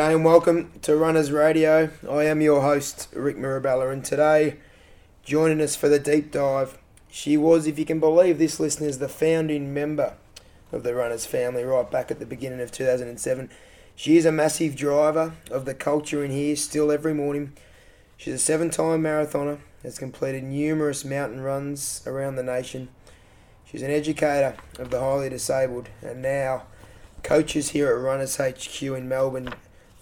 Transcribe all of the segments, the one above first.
G'day and welcome to Runners Radio. I am your host, Rick Mirabella, and today, joining us for the deep dive, she was, if you can believe this, listeners, the founding member of the Runners family right back at the beginning of 2007. She is a massive driver of the culture in here still every morning. She's a seven time marathoner, has completed numerous mountain runs around the nation. She's an educator of the highly disabled and now coaches here at Runners HQ in Melbourne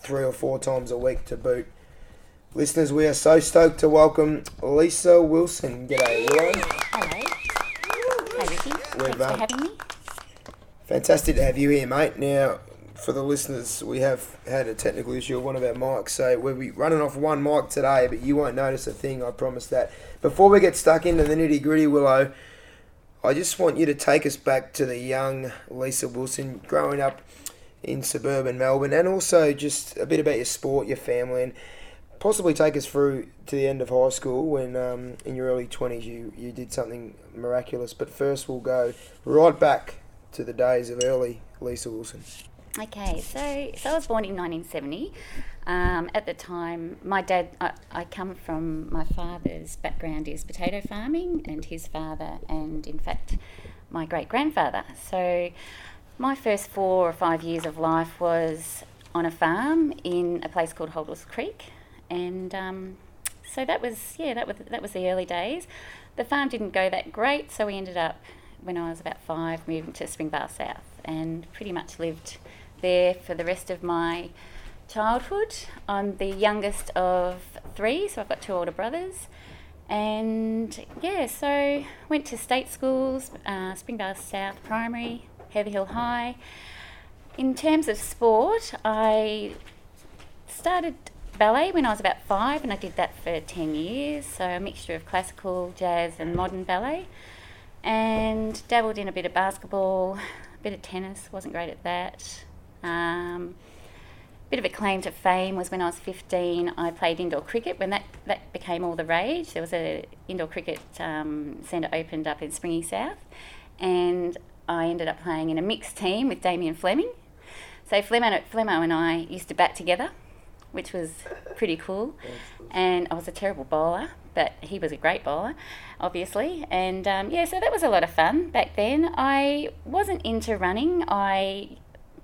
three or four times a week to boot. Listeners, we are so stoked to welcome Lisa Wilson. G'day, Willow. Hello. Hi, Ricky. Thanks for um, having me. Fantastic to have you here, mate. Now, for the listeners, we have had a technical issue with one of our mics, so we'll be running off one mic today, but you won't notice a thing, I promise that. Before we get stuck into the nitty gritty, Willow, I just want you to take us back to the young Lisa Wilson growing up in suburban Melbourne, and also just a bit about your sport, your family, and possibly take us through to the end of high school when um, in your early 20s you, you did something miraculous. But first, we'll go right back to the days of early Lisa Wilson. Okay, so so I was born in 1970. Um, at the time, my dad, I, I, come from my father's background is potato farming, and his father, and in fact, my great grandfather. So my first four or five years of life was on a farm in a place called Holdwell Creek, and um, so that was yeah that was that was the early days. The farm didn't go that great, so we ended up when I was about five moving to Springvale South, and pretty much lived there for the rest of my childhood. I'm the youngest of three, so I've got two older brothers. And yeah, so went to state schools, uh, Springvale South Primary, Heatherhill High. In terms of sport, I started ballet when I was about five, and I did that for 10 years. So, a mixture of classical, jazz, and modern ballet. And dabbled in a bit of basketball, a bit of tennis, wasn't great at that. Um, bit of a claim to fame was when I was 15, I played indoor cricket when that, that became all the rage. There was a indoor cricket um, centre opened up in Springy South, and I ended up playing in a mixed team with Damien Fleming. So Flemo, Flemo and I used to bat together, which was pretty cool. And I was a terrible bowler, but he was a great bowler, obviously. And um, yeah, so that was a lot of fun back then. I wasn't into running. I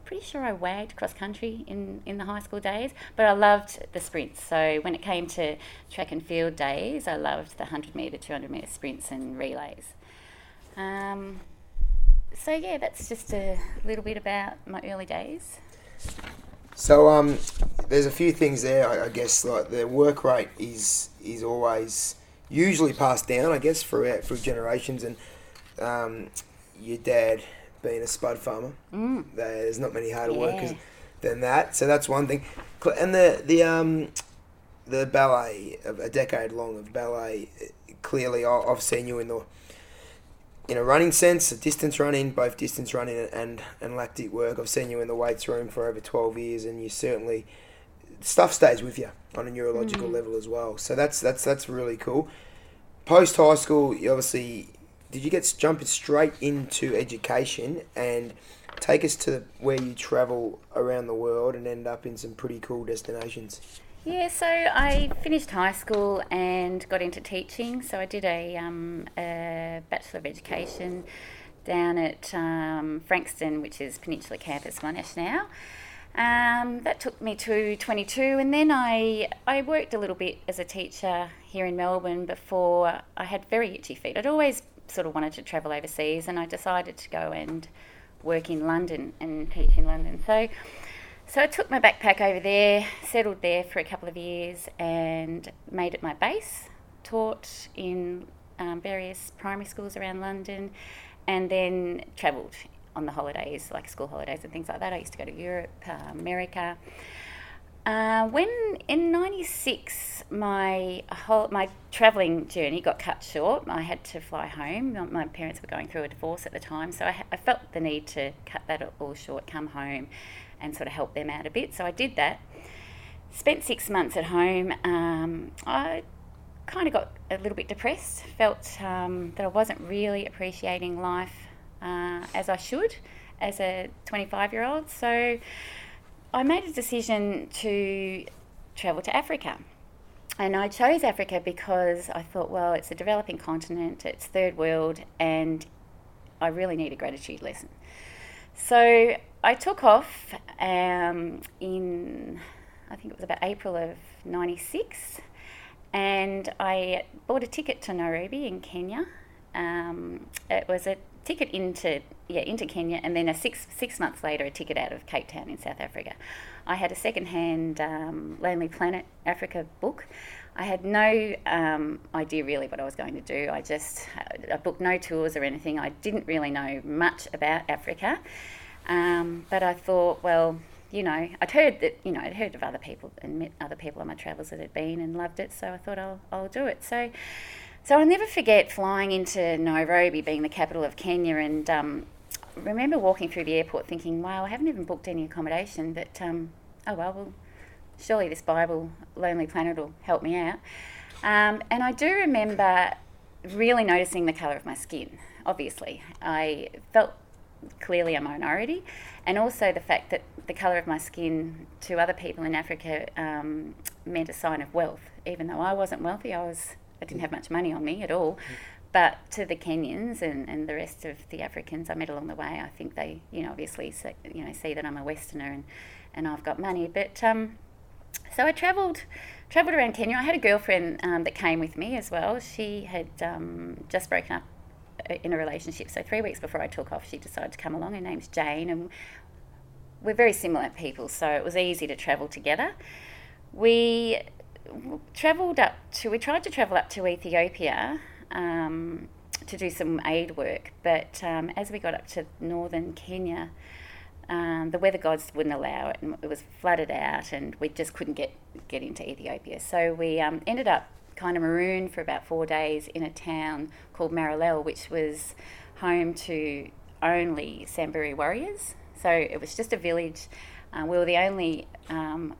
pretty sure I wagged cross country in, in the high school days, but I loved the sprints. So when it came to track and field days, I loved the 100 metre, 200 metre sprints and relays. Um, so yeah, that's just a little bit about my early days. So um, there's a few things there. I, I guess like the work rate is is always usually passed down. I guess throughout through generations, and um, your dad being a spud farmer, mm. there's not many harder yeah. workers than that. So that's one thing. And the the um the ballet, a decade long of ballet. Clearly, I've seen you in the in a running sense, a distance running, both distance running and, and lactic work. I've seen you in the weights room for over 12 years, and you certainly stuff stays with you on a neurological mm. level as well. So that's that's that's really cool. Post high school, you obviously did you get jumping straight into education and take us to where you travel around the world and end up in some pretty cool destinations? Yeah, so I finished high school and got into teaching. So I did a, um, a Bachelor of Education down at um, Frankston, which is Peninsula Campus Monash now. Um, that took me to 22, and then I I worked a little bit as a teacher here in Melbourne before I had very itchy feet. I'd always sort of wanted to travel overseas, and I decided to go and work in London and teach in London. So so I took my backpack over there, settled there for a couple of years, and made it my base. Taught in um, various primary schools around London, and then travelled on the holidays, like school holidays and things like that. I used to go to Europe, uh, America. Uh, when in '96, my whole my travelling journey got cut short. I had to fly home. My parents were going through a divorce at the time, so I, I felt the need to cut that all short, come home, and sort of help them out a bit. So I did that. Spent six months at home. Um, I kind of got a little bit depressed, felt um, that I wasn't really appreciating life uh, as I should as a 25 year old. So I made a decision to travel to Africa. And I chose Africa because I thought, well, it's a developing continent, it's third world, and I really need a gratitude lesson. So I took off um, in, I think it was about April of 96, and I bought a ticket to Nairobi in Kenya. Um, it was a ticket into yeah into Kenya, and then a six six months later a ticket out of Cape Town in South Africa. I had a second-hand um, Lonely Planet Africa book. I had no um, idea really what I was going to do. I just I booked no tours or anything. I didn't really know much about Africa, um, but I thought, well, you know, I'd heard that you know I'd heard of other people and met other people on my travels that had been and loved it, so I thought I'll I'll do it. So so I'll never forget flying into Nairobi, being the capital of Kenya, and um, remember walking through the airport thinking, wow, I haven't even booked any accommodation, but um, oh well, well, surely this Bible, Lonely Planet, will help me out. Um, and I do remember really noticing the colour of my skin, obviously. I felt clearly a minority, and also the fact that the colour of my skin to other people in Africa um, meant a sign of wealth. Even though I wasn't wealthy, I was I didn't have much money on me at all. But to the Kenyans and, and the rest of the Africans I met along the way, I think they, you know, obviously, see, you know, see that I'm a Westerner and, and I've got money. But um, so I travelled, travelled around Kenya. I had a girlfriend um, that came with me as well. She had um, just broken up in a relationship. So three weeks before I took off, she decided to come along. Her name's Jane, and we're very similar people, so it was easy to travel together. We travelled up to, we tried to travel up to Ethiopia um, to do some aid work, but um, as we got up to northern Kenya, um, the weather gods wouldn't allow it, and it was flooded out, and we just couldn't get get into Ethiopia. So we um, ended up kind of marooned for about four days in a town called Maralal, which was home to only Samburu warriors. So it was just a village. Uh, we were the only um,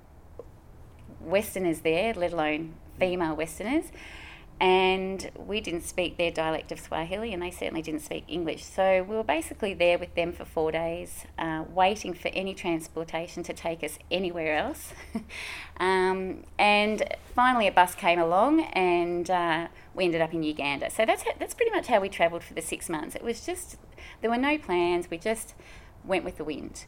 Westerners there, let alone female Westerners. And we didn't speak their dialect of Swahili, and they certainly didn't speak English. So we were basically there with them for four days, uh, waiting for any transportation to take us anywhere else. um, and finally, a bus came along, and uh, we ended up in Uganda. So that's that's pretty much how we travelled for the six months. It was just there were no plans. We just went with the wind.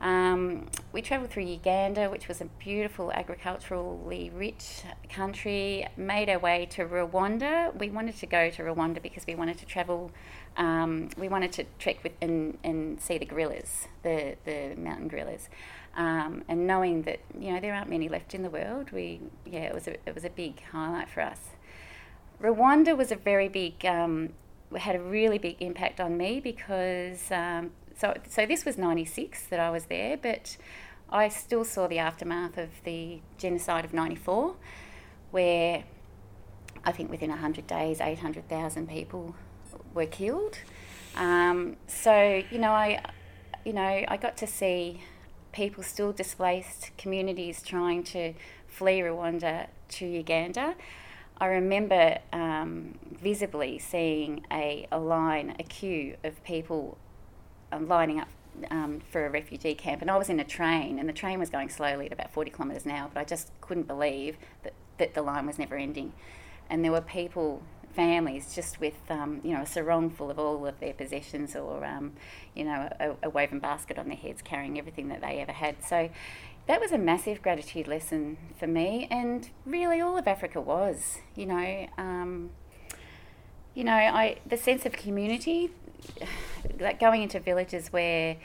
Um, we travelled through Uganda, which was a beautiful agriculturally rich country, made our way to Rwanda. We wanted to go to Rwanda because we wanted to travel, um, we wanted to trek with and, and see the gorillas, the, the mountain gorillas. Um, and knowing that, you know, there aren't many left in the world, we, yeah, it was a, it was a big highlight for us. Rwanda was a very big, um, had a really big impact on me because um, so so this was 96 that I was there, but I still saw the aftermath of the genocide of 94, where I think within 100 days, 800,000 people were killed. Um, so, you know, I, you know, I got to see people still displaced, communities trying to flee Rwanda to Uganda. I remember um, visibly seeing a, a line, a queue of people lining up um, for a refugee camp, and I was in a train, and the train was going slowly at about 40 kilometres an hour, but I just couldn't believe that, that the line was never ending. And there were people, families, just with um, you know a sarong full of all of their possessions, or um, you know a, a, woven basket on their heads, carrying everything that they ever had. So that was a massive gratitude lesson for me, and really all of Africa was. You know, um, you know, I the sense of community like going into villages where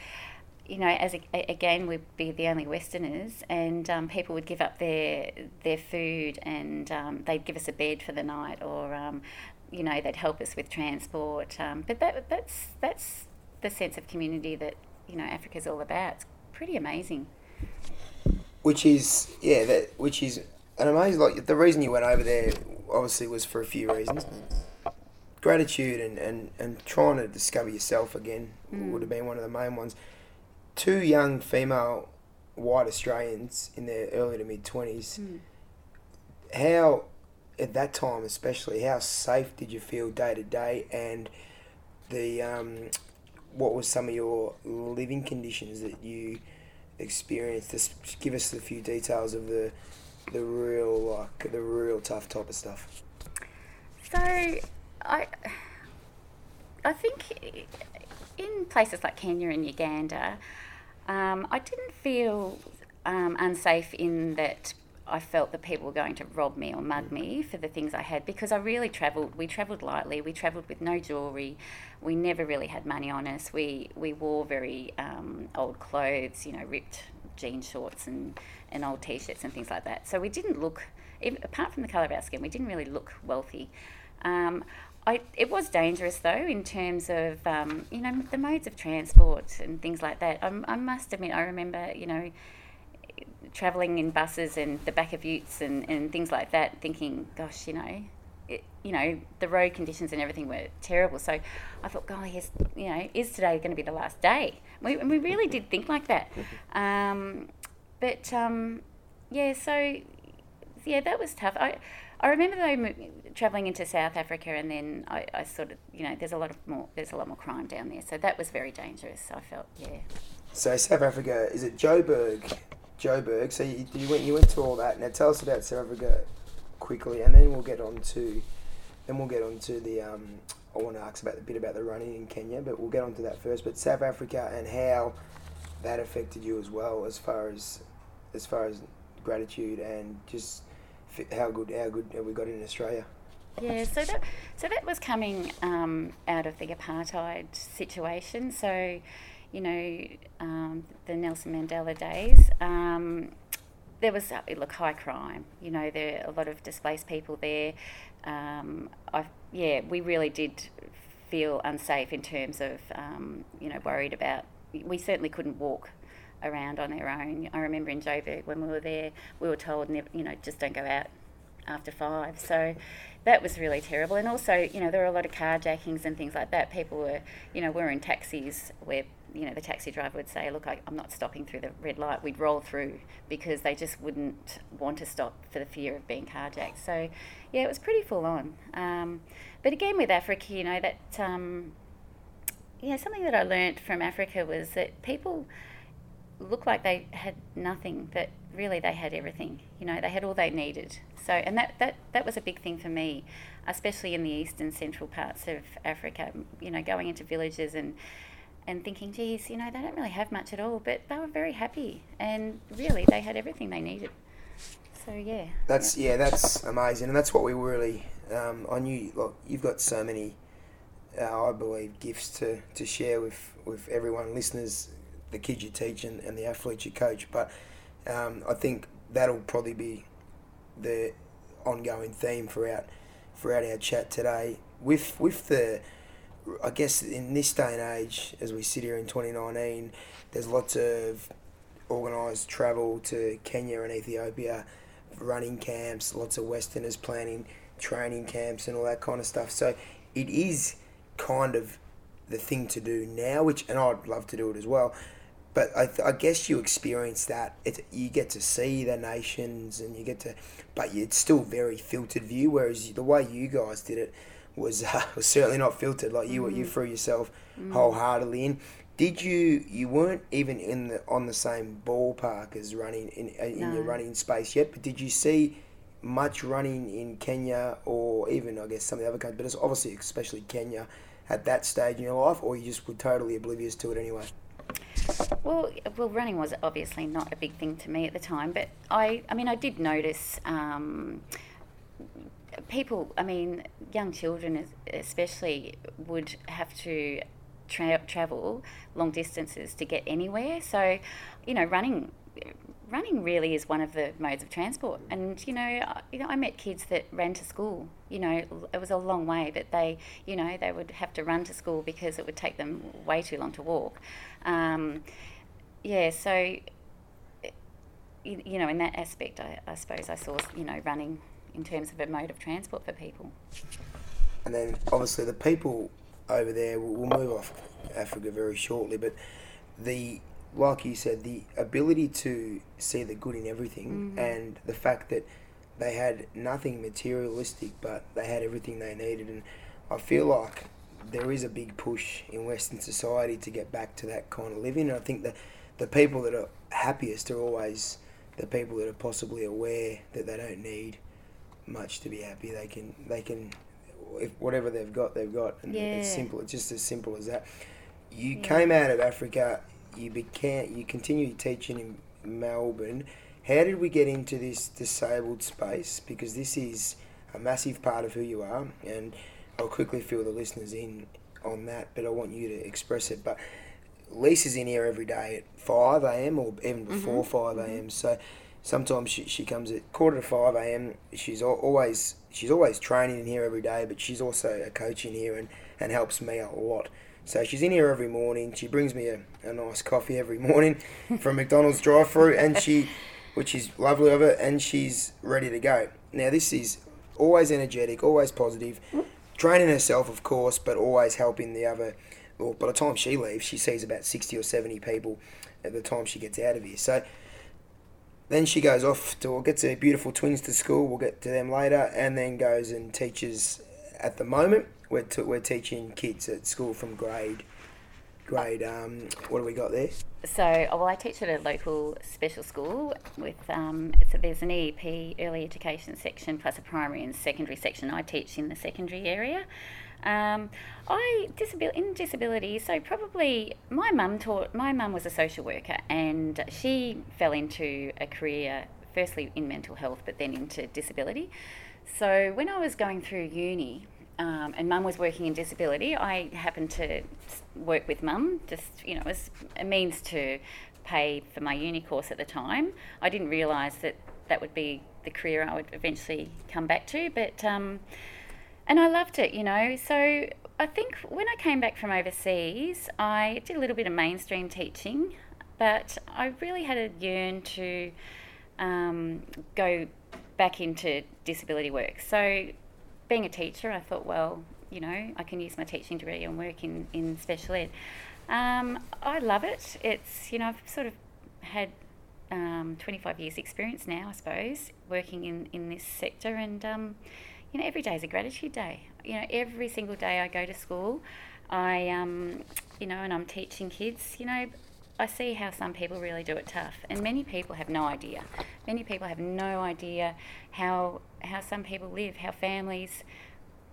you know, as a, again, we'd be the only Westerners, and um, people would give up their their food, and um, they'd give us a bed for the night, or um, you know, they'd help us with transport. Um, but that that's that's the sense of community that you know Africa's all about. It's pretty amazing. Which is yeah, that which is an amazing. Like the reason you went over there obviously was for a few reasons gratitude and, and, and trying to discover yourself again mm. would have been one of the main ones. Two young female white Australians in their early to mid 20s, mm. how, at that time especially, how safe did you feel day to day and the um, what was some of your living conditions that you experienced? Just give us a few details of the the real like the real tough type of stuff. So, I I think in places like Kenya and Uganda, um, I didn't feel um, unsafe in that I felt that people were going to rob me or mug me for the things I had because I really travelled. We travelled lightly. We travelled with no jewellery. We never really had money on us. We we wore very um, old clothes, you know, ripped jean shorts and, and old t-shirts and things like that. So we didn't look, apart from the colour of our skin, we didn't really look wealthy. Um, I, it was dangerous though in terms of um, you know the modes of transport and things like that. I, I must admit, I remember you know travelling in buses and the back of utes and, and things like that, thinking, gosh, you know, it, you know the road conditions and everything were terrible. So I thought, golly, is you know, is today going to be the last day? We, and we really did think like that. Um, but um, yeah, so yeah, that was tough. I I remember though traveling into South Africa, and then I, I, sort of, you know, there's a lot of more, there's a lot more crime down there, so that was very dangerous. I felt, yeah. So South Africa, is it Joburg? Joburg. So you, you went, you went to all that. Now tell us about South Africa quickly, and then we'll get on to, then we'll get on to the. Um, I want to ask about a bit about the running in Kenya, but we'll get on to that first. But South Africa and how that affected you as well, as far as, as far as gratitude and just how good how good we got in Australia. Yeah, so that so that was coming um, out of the apartheid situation. So, you know, um, the Nelson Mandela days. Um, there was uh, look high crime. You know, there a lot of displaced people there. Um, I yeah, we really did feel unsafe in terms of um, you know worried about. We certainly couldn't walk around on their own. I remember in Joburg when we were there, we were told, you know, just don't go out after five. So that was really terrible. And also, you know, there were a lot of carjackings and things like that. People were, you know, we were in taxis where, you know, the taxi driver would say, look, I, am not stopping through the red light. We'd roll through because they just wouldn't want to stop for the fear of being carjacked. So, yeah, it was pretty full on. Um, but again, with Africa, you know, that, um, yeah, something that I learnt from Africa was that people looked like they had nothing, but really they had everything. You know, they had all they needed. So, and that, that, that was a big thing for me, especially in the eastern central parts of Africa, you know, going into villages and, and thinking, geez, you know, they don't really have much at all, but they were very happy and really they had everything they needed. So, yeah. That's, yeah, that's amazing. And that's what we really, um, I knew, look, you've got so many, uh, I believe, gifts to, to share with, with everyone, listeners, the kids you teach and, and the athletes you coach. But um, I think that'll probably be the ongoing theme throughout throughout our chat today. With with the, I guess in this day and age, as we sit here in 2019, there's lots of organised travel to Kenya and Ethiopia, running camps, lots of Westerners planning training camps and all that kind of stuff. So it is kind of the thing to do now, which and I'd love to do it as well but I, I guess you experience that. It, you get to see the nations and you get to, but it's still very filtered view. Whereas the way you guys did it was uh, was certainly not filtered. Like you, mm. you threw yourself mm. wholeheartedly in. Did you? You weren't even in the on the same ballpark as running in uh, in no. your running space yet. But did you see much running in Kenya or even I guess some of the other countries? But it's obviously especially Kenya at that stage in your life, or you just were totally oblivious to it anyway. Well, well, running was obviously not a big thing to me at the time, but I, I mean, I did notice um, people. I mean, young children especially would have to tra- travel long distances to get anywhere. So, you know, running running really is one of the modes of transport. And you know, I, you know, I met kids that ran to school. You know, it was a long way, but they, you know, they would have to run to school because it would take them way too long to walk. Um, yeah, so you, know, in that aspect, I, I suppose I saw you know running in terms of a mode of transport for people. And then obviously the people over there, we'll move off Africa very shortly, but the like you said, the ability to see the good in everything mm-hmm. and the fact that they had nothing materialistic, but they had everything they needed. And I feel like there is a big push in Western society to get back to that kind of living. And I think that the people that are happiest are always the people that are possibly aware that they don't need much to be happy. They can they can if whatever they've got they've got and it's simple. It's just as simple as that. You Yeah. came out of Africa. You began. You continued teaching in Melbourne. How did we get into this disabled space? Because this is a massive part of who you are, and I'll quickly fill the listeners in on that. But I want you to express it. But Lisa's in here every day at five a.m. or even mm-hmm. before five mm-hmm. a.m. So sometimes she, she comes at quarter to five a.m. She's always she's always training in here every day, but she's also a coach in here and, and helps me a lot. So she's in here every morning. She brings me a, a nice coffee every morning from McDonald's drive-through, and she, which is lovely of her, and she's ready to go. Now this is always energetic, always positive, training herself, of course, but always helping the other. Well, by the time she leaves, she sees about sixty or seventy people at the time she gets out of here. So then she goes off to or gets her beautiful twins to school. We'll get to them later, and then goes and teaches. At the moment, we're t- we're teaching kids at school from grade grade. Um, what do we got there? So, oh, well, I teach at a local special school with, um, so there's an EEP early education section plus a primary and secondary section. I teach in the secondary area. Um, I disabil- in disability, so probably my mum taught. My mum was a social worker, and she fell into a career firstly in mental health, but then into disability. So when I was going through uni, um, and mum was working in disability, I happened to work with mum, just, you know, as a means to pay for my uni course at the time. I didn't realise that that would be the career I would eventually come back to, but, um, and I loved it, you know. So I think when I came back from overseas, I did a little bit of mainstream teaching, but I really had a yearn to um, go back into disability work. So, being a teacher, I thought, well, you know, I can use my teaching degree and work in, in special ed. Um, I love it. It's, you know, I've sort of had um, 25 years' experience now, I suppose, working in, in this sector, and, um, you know, every day is a gratitude day. You know, every single day I go to school, I, um, you know, and I'm teaching kids, you know, I see how some people really do it tough, and many people have no idea. Many people have no idea how how some people live, how families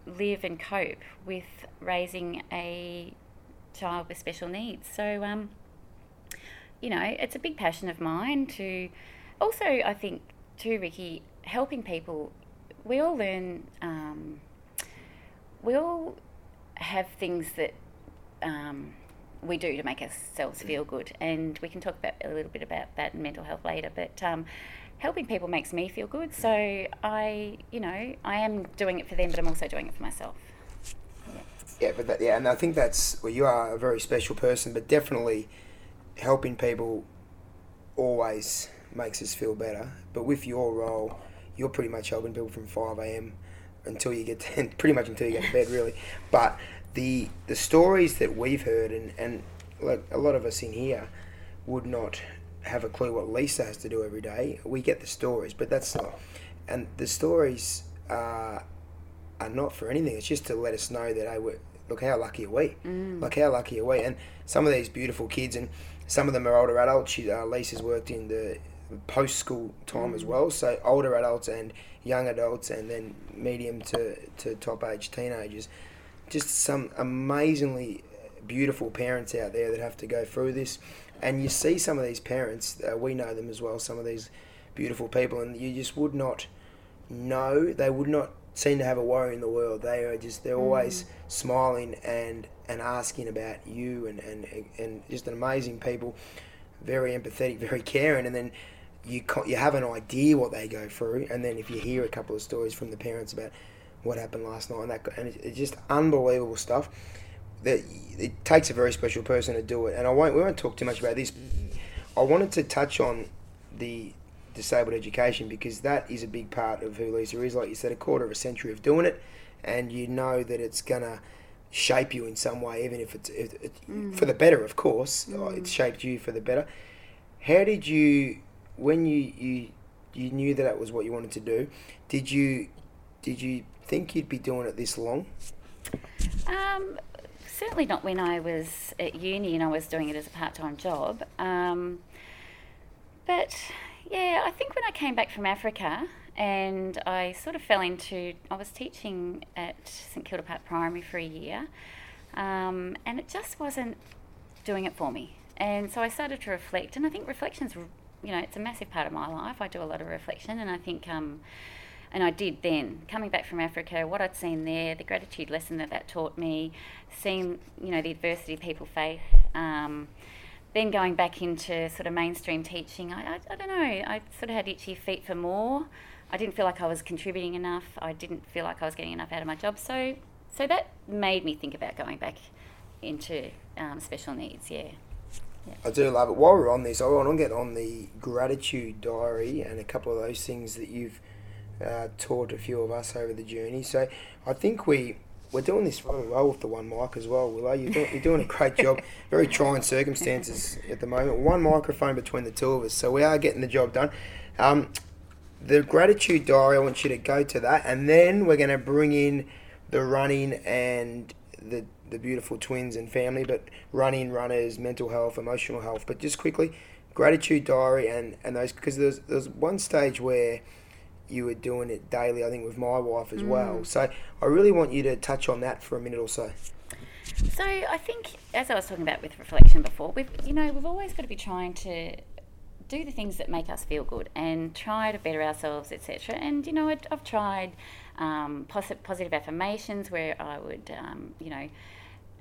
live and cope with raising a child with special needs. So, um, you know, it's a big passion of mine to also, I think, too, Ricky, helping people. We all learn, um, we all have things that um, we do to make ourselves feel good, and we can talk about a little bit about that in mental health later. But um, helping people makes me feel good, so I, you know, I am doing it for them, but I'm also doing it for myself. Yeah, but that, yeah, and I think that's well, you are a very special person, but definitely helping people always makes us feel better. But with your role, you're pretty much helping people from five a.m. until you get to, pretty much until you get to bed, really. But the the stories that we've heard, and and like a lot of us in here would not have a clue what Lisa has to do every day. We get the stories, but that's not. And the stories are are not for anything. It's just to let us know that hey, we're, look how lucky are we? look how lucky are we? And some of these beautiful kids, and some of them are older adults. She, uh, Lisa's worked in the post school time as well, so older adults and young adults, and then medium to, to top age teenagers. Just some amazingly beautiful parents out there that have to go through this, and you see some of these parents. Uh, we know them as well. Some of these beautiful people, and you just would not know they would not seem to have a worry in the world. They are just they're always smiling and and asking about you and and and just an amazing people, very empathetic, very caring, and then you you have an idea what they go through, and then if you hear a couple of stories from the parents about what happened last night and that and it's, just unbelievable stuff. That it takes a very special person to do it, and I won't we won't talk too much about this. I wanted to touch on the disabled education because that is a big part of who Lisa is. Like you said, a quarter of a century of doing it, and you know that it's gonna shape you in some way, even if it's if, it, for the better, of course. Uh, It's shaped you for the better. How did you, when you you you knew that that was what you wanted to do? Did you did you think you'd be doing it this long? Um, certainly not when I was at uni and I was doing it as a part time job. Um, but yeah, I think when I came back from Africa and I sort of fell into, I was teaching at St Kilda Park Primary for a year, um, and it just wasn't doing it for me. And so I started to reflect, and I think reflection's, you know, it's a massive part of my life. I do a lot of reflection, and I think, um, and I did then, coming back from Africa, what I'd seen there, the gratitude lesson that that taught me, seeing, you know, the adversity people face. Um, then going back into sort of mainstream teaching, I, I, I don't know, I sort of had itchy feet for more. I didn't feel like I was contributing enough. I didn't feel like I was getting enough out of my job. So, so that made me think about going back into um, special needs. Yeah. yeah. I do love it. While we're on this, I want to get on the gratitude diary and a couple of those things that you've uh, taught a few of us over the journey. So, I think we we're doing this really well with the one mic as well, Willow. You're doing, you're doing a great job. Very trying circumstances at the moment. One microphone between the two of us, so we are getting the job done. Um, the gratitude diary, I want you to go to that, and then we're going to bring in the running and the the beautiful twins and family, but running, runners, mental health, emotional health. But just quickly, gratitude diary and and those because there's there's one stage where you were doing it daily, I think, with my wife as mm. well. So I really want you to touch on that for a minute or so. So I think, as I was talking about with reflection before, we've you know we've always got to be trying to do the things that make us feel good and try to better ourselves, etc. And you know, I've tried um, positive affirmations where I would, um, you know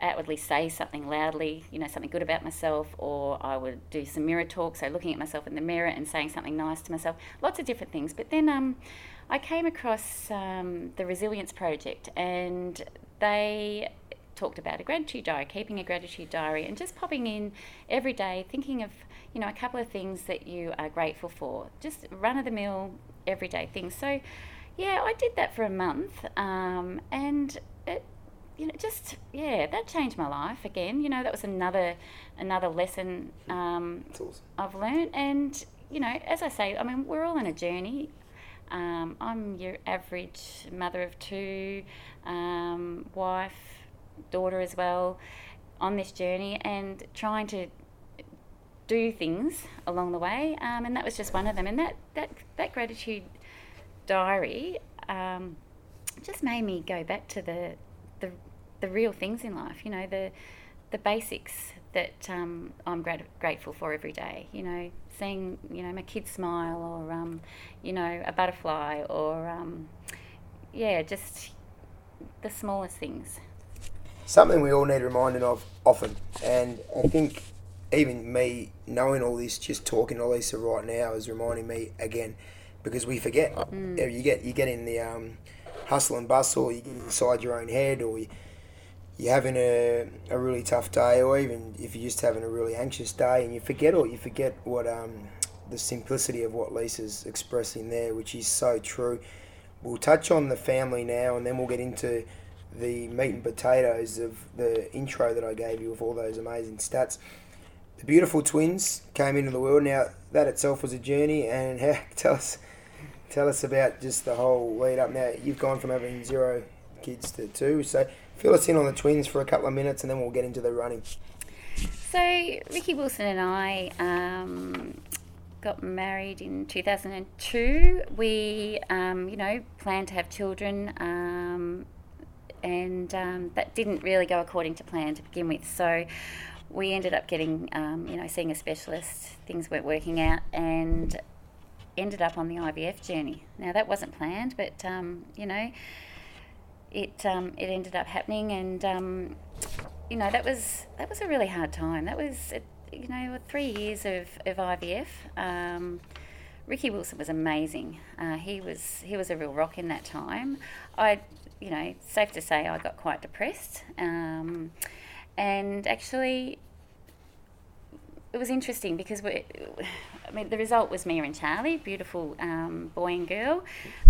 outwardly say something loudly, you know, something good about myself, or I would do some mirror talk, so looking at myself in the mirror and saying something nice to myself, lots of different things. But then um, I came across um, the Resilience Project, and they talked about a gratitude diary, keeping a gratitude diary, and just popping in every day, thinking of you know a couple of things that you are grateful for, just run of the mill, everyday things. So. Yeah, I did that for a month, um, and it you know, just yeah, that changed my life again. You know, that was another another lesson um, awesome. I've learned. And you know, as I say, I mean, we're all on a journey. Um, I'm your average mother of two, um, wife, daughter as well, on this journey, and trying to do things along the way. Um, and that was just one of them. And that that that gratitude diary um, just made me go back to the the real things in life. You know, the the basics that um, I'm grat- grateful for every day. You know, seeing you know my kids smile, or um, you know a butterfly, or um, yeah, just the smallest things. Something we all need reminding of often, and I think even me knowing all this, just talking to Lisa right now, is reminding me again because we forget. Mm. You get you get in the um, hustle and bustle, you get inside your own head, or you, you're having a, a really tough day, or even if you're just having a really anxious day, and you forget or you forget what um, the simplicity of what Lisa's expressing there, which is so true. We'll touch on the family now, and then we'll get into the meat and potatoes of the intro that I gave you with all those amazing stats. The beautiful twins came into the world. Now that itself was a journey, and tell us, tell us about just the whole lead up. Now you've gone from having zero kids to two, so fill us in on the twins for a couple of minutes and then we'll get into the running. So, Ricky Wilson and I um, got married in 2002. We, um, you know, planned to have children, um, and um, that didn't really go according to plan to begin with. So, we ended up getting, um, you know, seeing a specialist. Things weren't working out, and ended up on the IVF journey. Now, that wasn't planned, but, um, you know, it um, it ended up happening, and um, you know that was that was a really hard time. That was you know three years of of IVF. Um, Ricky Wilson was amazing. Uh, he was he was a real rock in that time. I, you know, safe to say I got quite depressed, um, and actually, it was interesting because we, I mean, the result was Mia and Charlie, beautiful um, boy and girl,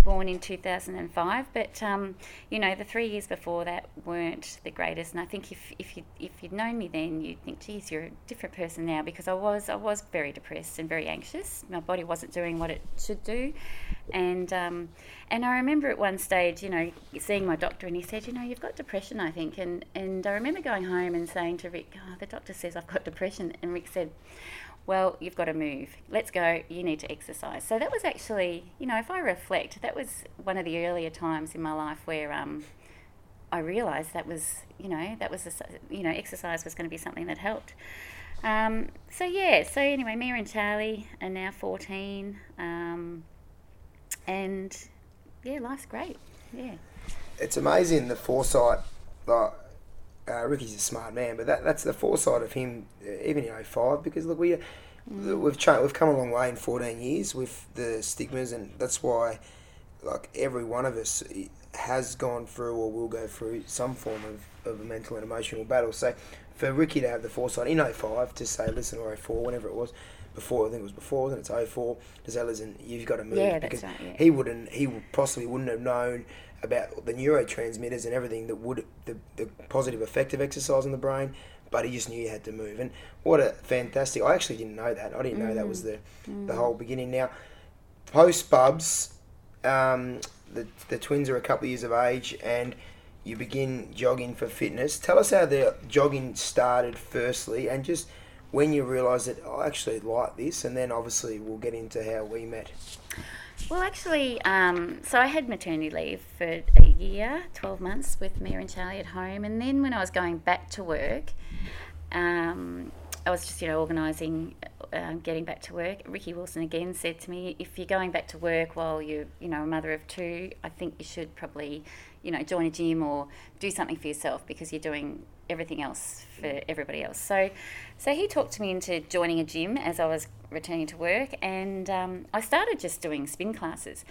born in 2005. But um, you know, the three years before that weren't the greatest. And I think if if you if you'd known me then, you'd think, geez, you're a different person now because I was I was very depressed and very anxious. My body wasn't doing what it should do, and um, and I remember at one stage, you know, seeing my doctor, and he said, you know, you've got depression, I think. And and I remember going home and saying to Rick, oh, the doctor says I've got depression, and Rick said well, you've got to move. Let's go. You need to exercise. So that was actually, you know, if I reflect, that was one of the earlier times in my life where um, I realised that was, you know, that was, a, you know, exercise was going to be something that helped. Um, so yeah. So anyway, Mia and Charlie are now fourteen, um, and yeah, life's great. Yeah. It's amazing the foresight. Like, uh, Ricky's a smart man, but that, that's the foresight of him, uh, even in 05, because look, we, mm. we've, we've come a long way in 14 years with the stigmas, and that's why like every one of us has gone through or will go through some form of, of a mental and emotional battle. So for Ricky to have the foresight in 05 to say, listen, or 04, whenever it was, before I think it was before, then it's 04, to say, listen, you've got to move. Yeah, because right, yeah. he wouldn't, he possibly wouldn't have known about the neurotransmitters and everything that would the, the positive effect of exercise on the brain but he just knew you had to move. And what a fantastic i actually didn't know that. I didn't know that was the mm. the whole beginning. Now post bubs um, the, the twins are a couple of years of age and you begin jogging for fitness. Tell us how the jogging started firstly and just when you realised that oh, i actually like this and then obviously we'll get into how we met well, actually, um, so I had maternity leave for a year, 12 months with Mia and Charlie at home. And then when I was going back to work, um, I was just, you know, organising, uh, getting back to work. Ricky Wilson again said to me, if you're going back to work while you're, you know, a mother of two, I think you should probably, you know, join a gym or do something for yourself because you're doing everything else for everybody else. So, so he talked to me into joining a gym as I was returning to work, and um, I started just doing spin classes.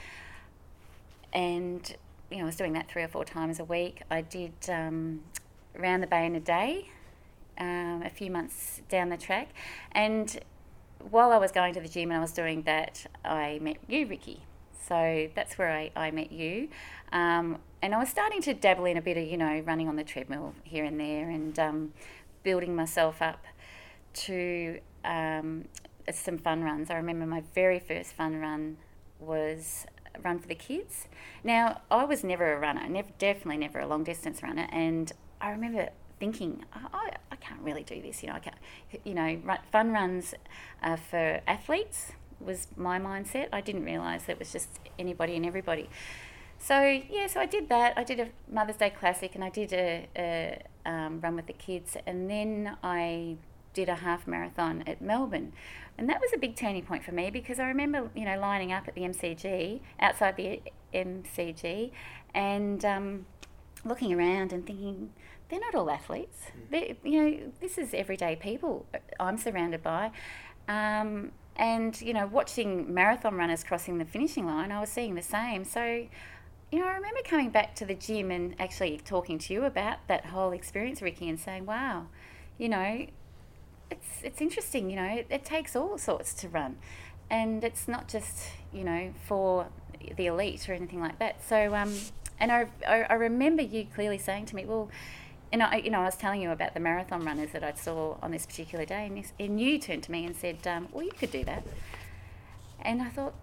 And you know, I was doing that three or four times a week. I did um, round the bay in a day, um, a few months down the track, and while I was going to the gym and I was doing that, I met you, Ricky. So that's where I, I met you. Um, and I was starting to dabble in a bit of, you know, running on the treadmill here and there and um, building myself up to um, some fun runs. I remember my very first fun run was run for the kids. Now, I was never a runner, never, definitely never a long distance runner, and I remember thinking, I, I can't really do this. You know, I can't. You know, fun runs uh, for athletes was my mindset. I didn't realise it was just anybody and everybody. So yeah, so I did that. I did a Mother's Day Classic, and I did a, a um, run with the kids, and then I did a half marathon at Melbourne, and that was a big turning point for me because I remember you know lining up at the MCG outside the MCG, and um, looking around and thinking they're not all athletes. Mm. They, you know, this is everyday people I'm surrounded by. Um, and, you know, watching marathon runners crossing the finishing line, I was seeing the same. So you know, I remember coming back to the gym and actually talking to you about that whole experience, Ricky, and saying, "Wow, you know, it's it's interesting. You know, it, it takes all sorts to run, and it's not just you know for the elite or anything like that." So, um, and I, I, I remember you clearly saying to me, "Well." And I, you know, I was telling you about the marathon runners that I saw on this particular day, and, you turned to me and said, um, "Well, you could do that." And I thought,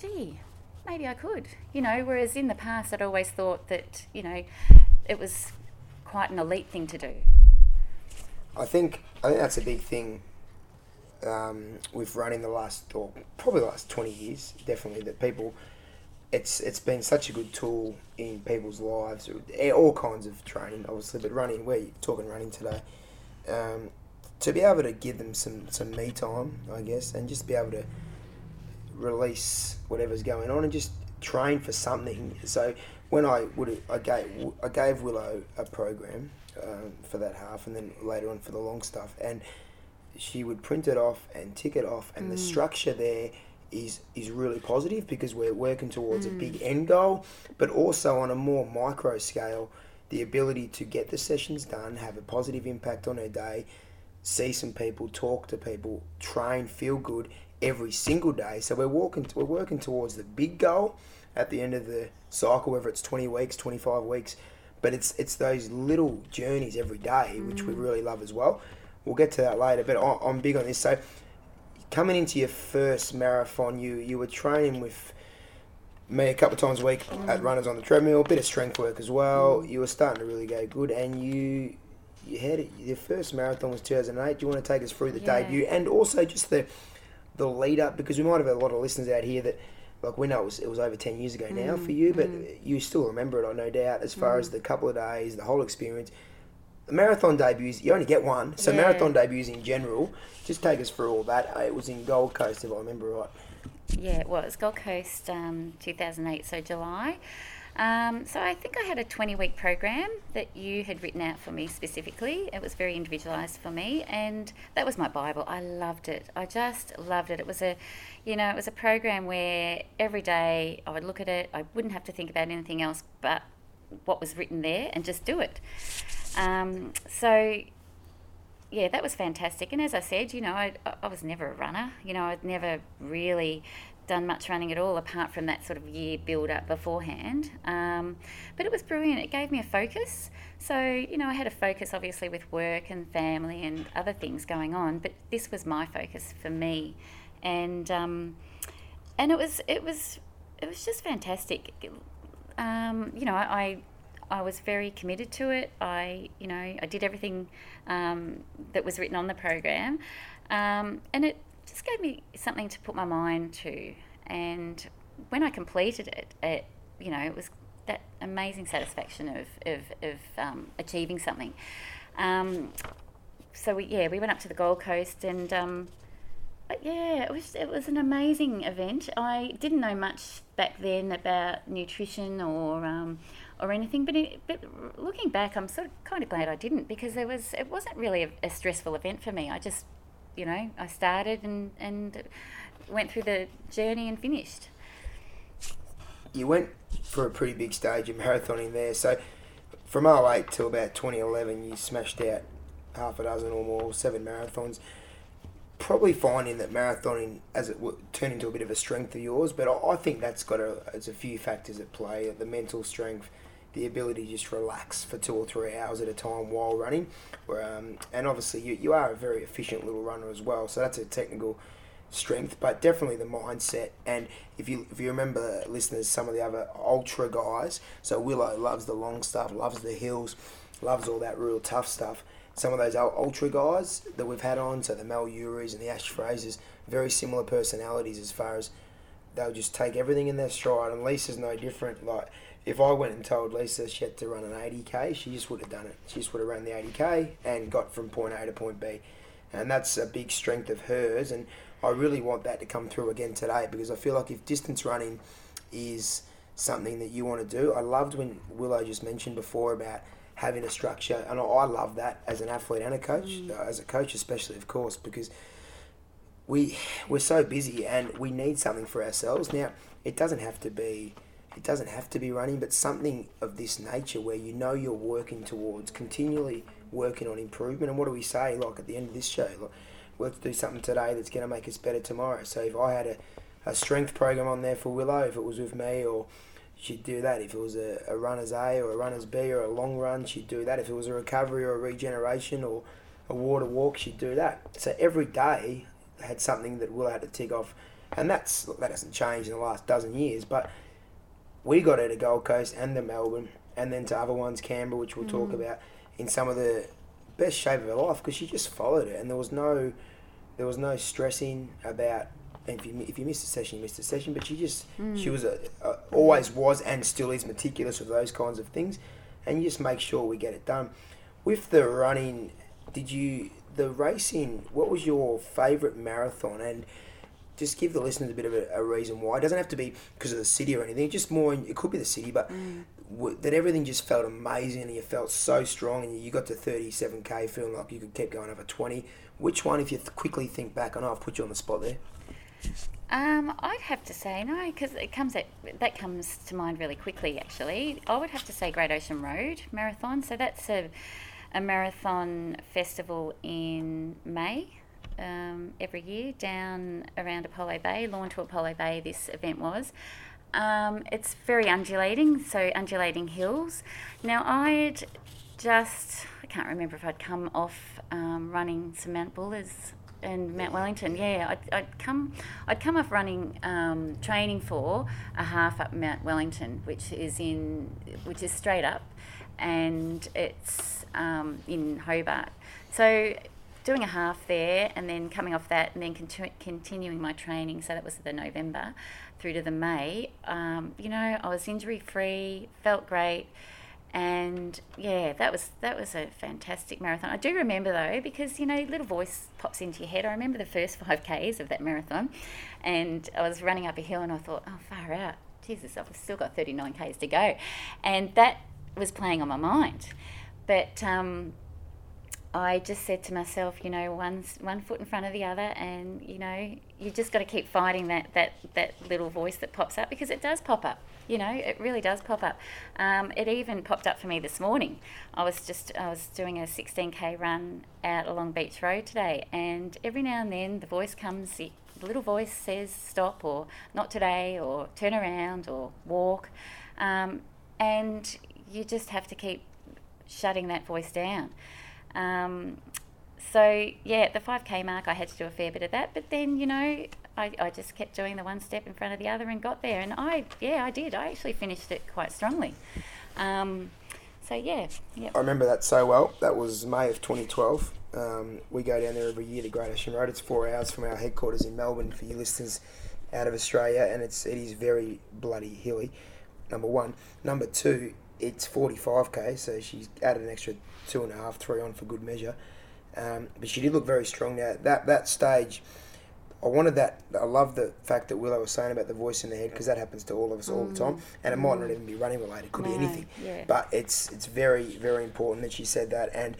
"Gee, maybe I could, you know. Whereas in the past, I'd always thought that, you know, it was quite an elite thing to do. I think I think that's a big thing um, with running the last, or probably the last twenty years. Definitely that people, it's it's been such a good tool in people's lives. Eh, all kinds of training, obviously, but running. We're talking running today. Um, to be able to give them some some me time, I guess, and just be able to release whatever's going on and just train for something. So when I would I gave I gave Willow a program um, for that half, and then later on for the long stuff, and she would print it off and tick it off, and mm. the structure there is is really positive because we're working towards mm. a big end goal, but also on a more micro scale, the ability to get the sessions done, have a positive impact on her day, see some people, talk to people, train, feel good, every single day. So we're walking, we're working towards the big goal at the end of the cycle, whether it's 20 weeks, 25 weeks. But it's it's those little journeys every day, which we mm. really love as well. We'll get to that later, but I'm big on this. So coming into your first marathon, you you were training with me a couple of times a week mm. at runners on the treadmill, a bit of strength work as well. Mm. You were starting to really go good, and you you had it, your first marathon was 2008. Do you want to take us through the Yeah. debut and also just the the lead up because we might have a lot of listeners out here that like we know it was, it was over 10 years ago now for mm, you but mm. you still remember it I no doubt as far as mm. the couple of days the whole experience. The marathon debuts you only get one so Yeah. marathon debuts in general. Just take us through all that. It was in Gold Coast if I remember right. Yeah, well it was. Gold Coast, um, 2008, so July. Um, so I think I had a 20 week program that you had written out for me specifically. It was very individualised for me, and that was my Bible. I loved it. I just loved it. It was a, you know, it was a program where every day I would look at it. I wouldn't have to think about anything else but what was written there and just do it. Um, so yeah, that was fantastic. And as I said, you know, I, I was never a runner. You know, I'd never really done much running at all apart from that sort of year build up beforehand. Um, but it was brilliant. It gave me a focus. So, you know, I had a focus obviously with work and family and other things going on, but this was my focus for me. And, um, and it was, it was, it was just fantastic. Um, you know, I, I was very committed to it. I, you know, I did everything um, that was written on the program, um, and it just gave me something to put my mind to. And when I completed it, it, you know, it was that amazing satisfaction of of, of um, achieving something. Um, so we, yeah, we went up to the Gold Coast and. Um, yeah, it was it was an amazing event. I didn't know much back then about nutrition or um, or anything, but, it, but looking back, I'm sort of kind of glad I didn't because there was it wasn't really a, a stressful event for me. I just, you know, I started and and went through the journey and finished. you went for a pretty big stage of marathoning there. So from 08 till about 2011, you smashed out half a dozen or more, seven marathons. Probably finding that marathoning, as it turned into a bit of a strength of yours, but I, I think that's got a, it's a few factors at play: the mental strength, the ability to just relax for two or three hours at a time while running, um, and obviously you, you are a very efficient little runner as well. So that's a technical strength, but definitely the mindset. And if you if you remember, listeners, some of the other ultra guys. So Willow loves the long stuff, loves the hills, loves all that real tough stuff. Some of those ul- ultra guys that we've had on, so the Mel Urys and the Ash Frasers, very similar personalities as far as they'll just take everything in their stride. And Lisa's no different. Like if I went and told Lisa she had to run an 80k, she just would have done it. She just would have run the 80k and got from point A to point B and that's a big strength of hers. And I really want that to come through again today because I feel like if distance running is something that you want to do, I loved when Willow just mentioned before about having a structure, and I, love that as an athlete and a coach, uh, as a coach especially, of course, because we we're so busy and we need something for ourselves. Now, it doesn't have to be it doesn't have to be running, but something of this nature where you know you're working towards continually working on improvement. And what do we say? Like at the end of this show, like, let's do something today that's going to make us better tomorrow. So if I had a, a strength program on there for Willow, if it was with me, or she'd do that. If it was a, a runner's A or a runner's B or a long run, she'd do that. If it was a recovery or a regeneration or a water walk, she'd do that. So every day had something that Willow had to tick off, and that's that hasn't changed in the last dozen years. But we got her to Gold Coast and to Melbourne, and then to other ones, Canberra, which we'll talk mm. about, in some of the best shape of her life because she just followed it, and there was no, there was no stressing about. If you if you missed a session, you missed a session. But she just mm. she was a, a always was and still is meticulous with those kinds of things, and you just make sure we get it done. With the running, did you the racing? What was your favourite marathon? And just give the listeners a bit of a, a reason why. It doesn't have to be because of the city or anything. Just more, it could be the city, but w- that everything just felt amazing and you felt so strong and you got to 37k feeling like you could keep going over 20. Which one, if you th- quickly think back, I know I've put you on the spot there. Um, I'd have to say no, because it comes at, that comes to mind really quickly. Actually, I would have to say Great Ocean Road Marathon. So that's a a marathon festival in May um, every year down around Apollo Bay, Lorne to Apollo Bay. This event was. Um, it's very undulating, so undulating hills. Now I'd just I can't remember if I'd come off um, running some Mount Bullers and Mount Wellington. Yeah, I'd, I'd come I'd come off running um, training for a half up Mount Wellington, which is in which is straight up, and it's um, in Hobart. So doing a half there and then coming off that and then continu- continuing my training. So that was the november through to the may. Um, you know i was injury free felt great and yeah that was that was a fantastic marathon. I do remember though because you know little voice pops into your head. I remember the first 5ks of that marathon and i was running up a hill and i thought oh far out. Jesus i've still got 39 k's to go. And that was playing on my mind. But um, I just said to myself, you know, one one foot in front of the other, and you know, you just got to keep fighting that that that little voice that pops up because it does pop up. You know, it really does pop up. Um, it even popped up for me this morning. I was just I was doing a 16k run out along Beach Road today, and every now and then the voice comes. The little voice says stop or not today or turn around or walk, um, and you just have to keep shutting that voice down. Um, so yeah, at the 5k mark, I had to do a fair bit of that, but then you know, I, I just kept doing the one step in front of the other and got there, and I yeah, I did. I actually finished it quite strongly. Um, so yeah, yeah. I remember that so well. That was May of 2012. Um, we go down there every year to Great Ocean Road. It's four hours from our headquarters in Melbourne for your listeners out of Australia, and it's it is very bloody hilly. Number one. Number two, it's 45k, so she's added an extra two and a half, three on for good measure. Um, but she did look very strong now. That that stage, I wanted that. I love the fact that Willow was saying about the voice in the head because that happens to all of us all the time, and it might not even be running related. It could be anything. yeah. But it's it's very very important that she said that, and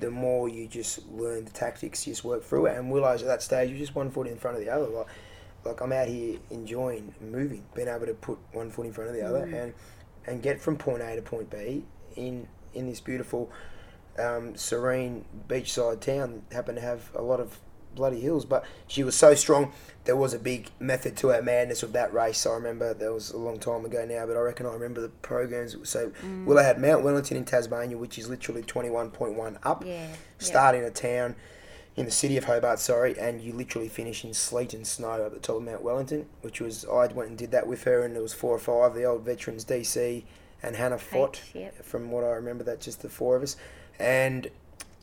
the more you just learn the tactics, you just work through it. And Willow's at that stage, you're just one foot in front of the other. Like, like I'm out here enjoying moving, being able to put one foot in front of the other, and and get from point A to point B in in this beautiful, um, serene beachside town. that Happened to have a lot of bloody hills, but she was so strong. There was a big method to her madness of that race. I remember that was a long time ago now, but I reckon I remember the programs. So Willow had Mount Wellington in Tasmania, which is literally twenty one point one up, Yeah, yeah. start a town in the city of Hobart, sorry, and you literally finish in sleet and snow at the top of Mount Wellington, which was I went and did that with her, and it was four or five, the old veterans DC and Hannah Fott, yep. from what I remember, that just the four of us, and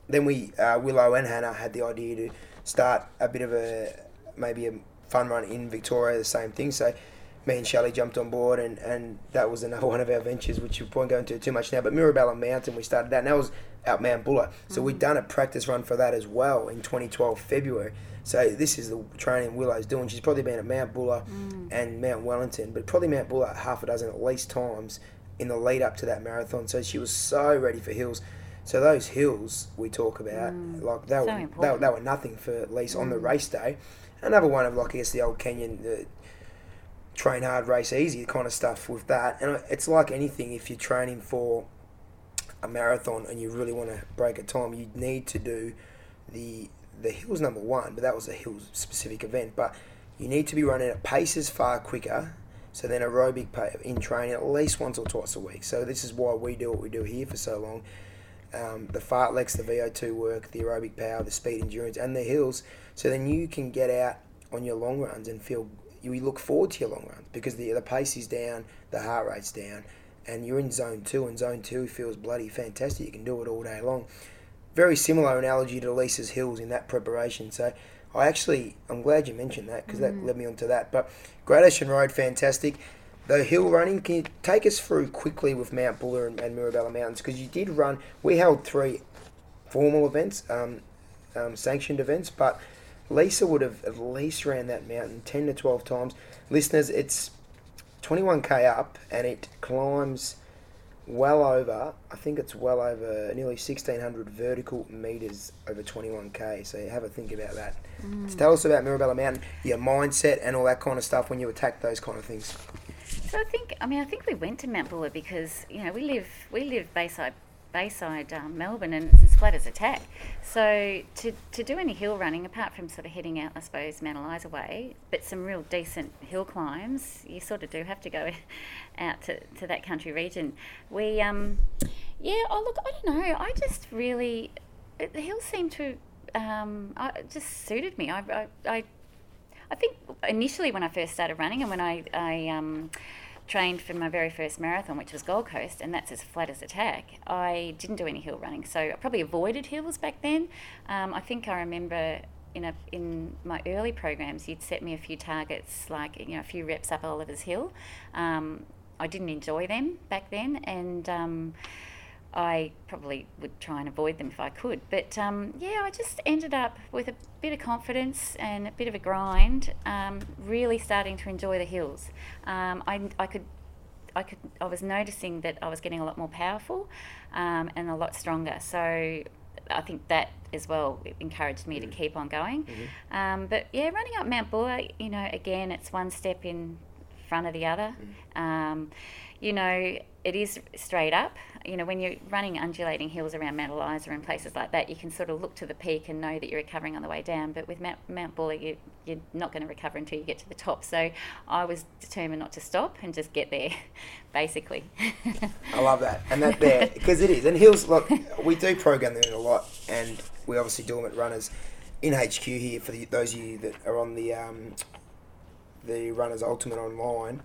then we uh, Willow and Hannah had the idea to start a bit of a maybe a fun run in Victoria, the same thing. So me and Shelley jumped on board, and, and that was another one of our ventures, which we won't go into too much now. But Mirabella Mountain, we started that, and that was out Mount Buller. So we'd mm-hmm. done a practice run for that as well in 2012 February. So this is the training Willow's doing. She's probably been at Mount Buller mm. and Mount Wellington, but probably Mount Buller half a dozen at least times in the lead up to that marathon. So she was so ready for hills. So those hills we talk about, mm. like they So were, they, they were nothing for Lise on the mm. race day. Another one of like I guess the old Kenyan uh, train hard, race easy kind of stuff with that. And it's like anything if you're training for a marathon and you really want to break a time, you need to do the the hills number one, but that was a hills specific event. But you need to be running at paces far quicker. So then aerobic in training at least once or twice a week. So this is why we do what we do here for so long. Um, the fartleks, the VO2 work, the aerobic power, the speed endurance, and the hills. So then you can get out on your long runs and feel you look forward to your long runs because the the pace is down, the heart rate's down, and you're in zone two, and zone two feels bloody fantastic. You can do it all day long. Very similar analogy to Lisa's hills in that preparation. So I actually, I'm glad you mentioned that because that led me on to that. But Great Ocean Road, fantastic. The hill running, can you take us through quickly with Mount Buller and, and Mirabella Mountains? Because you did run, we held three formal events, um, um, sanctioned events, but Lisa would have at least ran that mountain 10 to 12 times. Listeners, it's 21k up and it climbs well over, I think it's well over nearly 1600 vertical meters over 21k. So have a think about that. So tell us about Mirabella Mountain, your mindset and all that kind of stuff when you attack those kind of things. So I think, I mean, I think we went to Mount Buller because you know we live we live Bayside Bayside, um, Melbourne, and it's as flat as a tack. So to, to do any hill running, apart from sort of heading out, I suppose, Mount Eliza way, but some real decent hill climbs, you sort of do have to go out to, to that country region. We, um, yeah, oh look, I don't know, I just really, the hills seem to, um, I, just suited me. I, I, I, I think initially when I first started running and when I, I um, trained for my very first marathon, which was Gold Coast, and that's as flat as a tack. I didn't do any hill running, so I probably avoided hills back then. Um, I think I remember in a in my early programs, you'd set me a few targets, like you know a few reps up Oliver's Hill. Um, I didn't enjoy them back then, and um, I probably would try and avoid them if I could. But um, yeah, I just ended up with a bit of confidence and a bit of a grind, um, really starting to enjoy the hills. Um, I, I could. I could. I was noticing that I was getting a lot more powerful um, and a lot stronger. So I think that as well encouraged me mm-hmm. to keep on going. Mm-hmm. Um, but yeah, running up Mount Buller, you know, again, it's one step in front of the other. Mm-hmm. Um, you know, it is straight up. You know, when you're running undulating hills around Mount Eliza and places like that, you can sort of look to the peak and know that you're recovering on the way down. But with Mount, Mount Buller, you, you're not going to recover until you get to the top. So I was determined not to stop and just get there, basically. I love that. And that there, because it is. And hills, look, we do program them a lot, and we obviously do them at runners in HQ here for the, those of you that are on the um, the Runners Ultimate online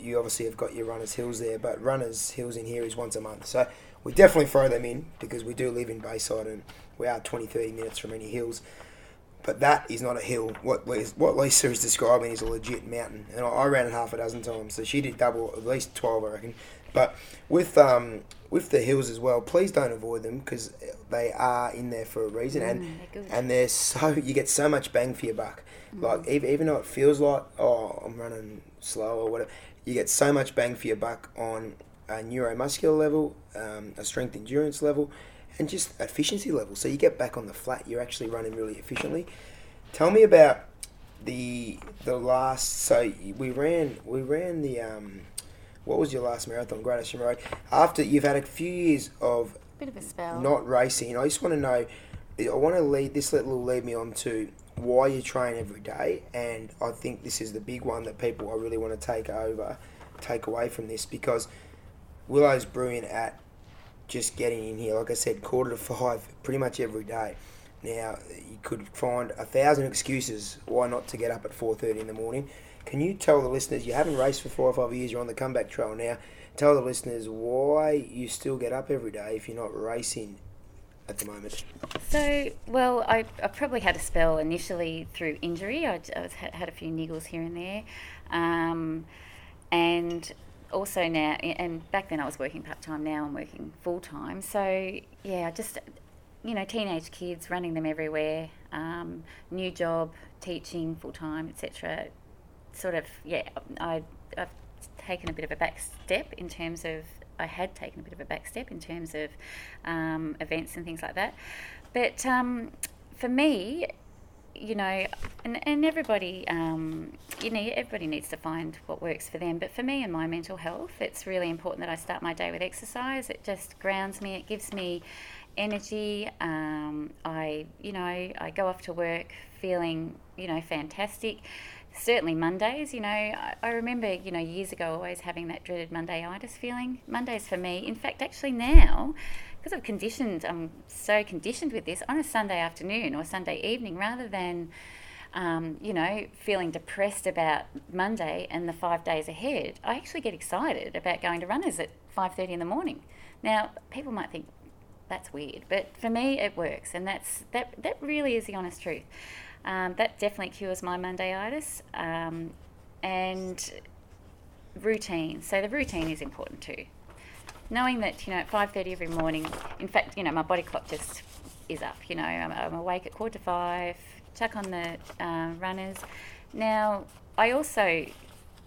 you obviously have got your runners hills there, but runners hills in here is once a month. So we definitely throw them in because we do live in Bayside and we are 20, 30 minutes from any hills. But that is not a hill. What what Lisa is describing is a legit mountain, and I ran it half a dozen times. So she did double, at least twelve, I reckon. But with um with the hills as well, please don't avoid them because they are in there for a reason, and mm, they're and they're so you get so much bang for your buck. Mm. Like even, even though it feels like oh I'm running slow or whatever, you get so much bang for your buck on a neuromuscular level, um, a strength endurance level, and just efficiency level. So you get back on the flat, you're actually running really efficiently. Tell me about the the last. So we ran we ran the um, what was your last marathon, Great Ocean Road? After you've had a few years of bit of a spell not racing, I just want to know. I want to lead this little lead me on to why you train every day, and I think this is the big one that people I really want to take over, take away from this because Willow's brilliant at just getting in here. Like I said, quarter to five, pretty much every day. Now you could find a thousand excuses why not to get up at four thirty in the morning. Can you tell the listeners you haven't raced for four or five years? You're on the comeback trail now. Tell the listeners why you still get up every day if you're not racing at the moment? So, well, I, I probably had a spell initially through injury. I, I was, had a few niggles here and there. Um, and also now, and back then I was working part time, now I'm working full time. So, yeah, just, you know, teenage kids, running them everywhere, um, new job, teaching full time, etc. Sort of, yeah, I, I've taken a bit of a back step in terms of I had taken a bit of a back step in terms of um, events and things like that. But um, for me, you know, and, and everybody, um, you know, everybody needs to find what works for them. But for me and my mental health, it's really important that I start my day with exercise. It just grounds me. It gives me energy. Um, I, you know, I go off to work feeling, you know, fantastic certainly Mondays, you know, I, I, remember, you know, years ago always having that dreaded Mondayitis feeling. Mondays for me, in fact, actually now, because I've conditioned, I'm so conditioned with this on a Sunday afternoon or Sunday evening rather than, um, you know, feeling depressed about Monday and the five days ahead. I actually get excited about going to runners at 5.30 in the morning. Now, people might think, that's weird, but for me it works, and that's that. That really is the honest truth. Um, that definitely cures my Mondayitis. Um, and routine. So the routine is important too. Knowing that, you know, at 5.30 every morning, in fact, you know, my body clock just is up. You know, I'm, I'm awake at quarter to five, chuck on the uh, runners. Now, I also,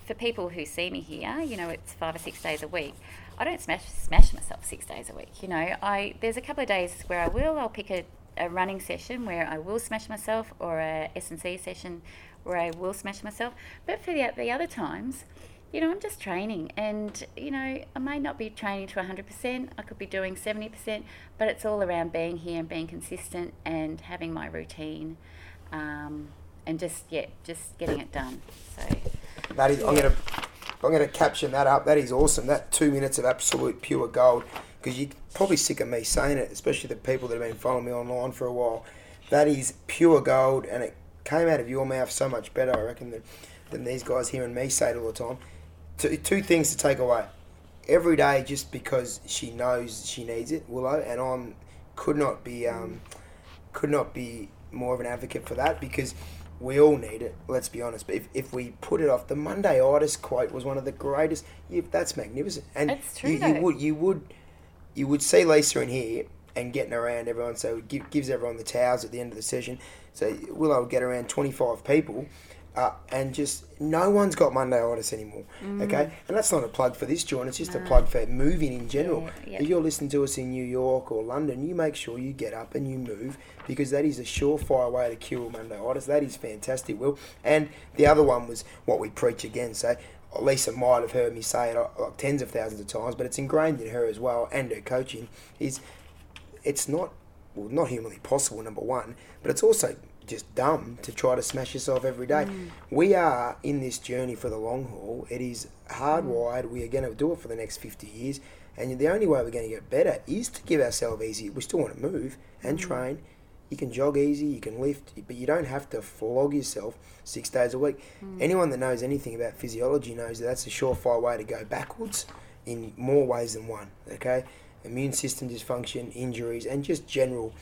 for people who see me here, you know, it's five or six days a week. I don't smash smash myself six days a week. You know, I there's a couple of days where I will. I'll pick a a running session where I will smash myself or a S&C session where I will smash myself. But for the, the other times, you know, I'm just training, and you know, I may not be training to 100%. I could be doing 70%, but it's all around being here and being consistent and having my routine, um, and just yeah, just getting it done. So that is, I'm gonna I'm gonna caption that up. That is awesome. That two minutes of absolute pure gold. Because you're probably sick of me saying it, especially the people that have been following me online for a while. That is pure gold, and it came out of your mouth so much better, I reckon, than, than these guys hearing me say it all the time two, two things to take away. Every day, just because she knows she needs it, Willow, and I'm could not be um, could not be more of an advocate for that because we all need it. Let's be honest. But if, if we put it off, the Mondayitis quote was one of the greatest. Yeah, that's magnificent, and It's true, you, you would you would you would see Lisa in here and getting around everyone. So it gives everyone the towels at the end of the session. So Willow would get around twenty five people. Uh, and just no one's got Mondayitis anymore. Okay, and that's not a plug for this joint. It's just a Mm. Plug for moving in general. Yeah, yeah. If you're listening to us in New York or London, you make sure you get up and you move because that is a surefire way to cure Mondayitis. That is fantastic, Will. And the other one was what we preach again. So Lisa might have heard me say it uh, like tens of thousands of times, but it's ingrained in her as well and her coaching. Is it's not well, not humanly possible, number one, but it's also just dumb to try to smash yourself every day. We are in this journey for the long haul. It is hardwired. We are going to do it for the next 50 years. And the only way we're going to get better is to give ourselves easy. We still want to move and mm. train. You can jog easy, you can lift, but you don't have to flog yourself six days a week. Mm. Anyone that knows anything about physiology knows that that's a surefire way to go backwards in more ways than one. Okay, immune system dysfunction, injuries, and just general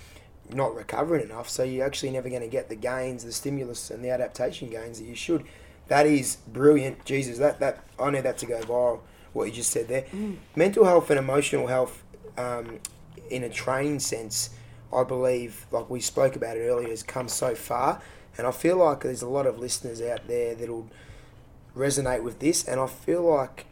not recovering enough. So you're actually never going to get the gains, the stimulus, and the adaptation gains that you should. That is brilliant, Jesus. That that I need that to go viral. What you just said there, mental health and emotional health, um, in a training sense, I believe, like we spoke about it earlier, has come so far. And I feel like there's a lot of listeners out there that'll resonate with this. And I feel like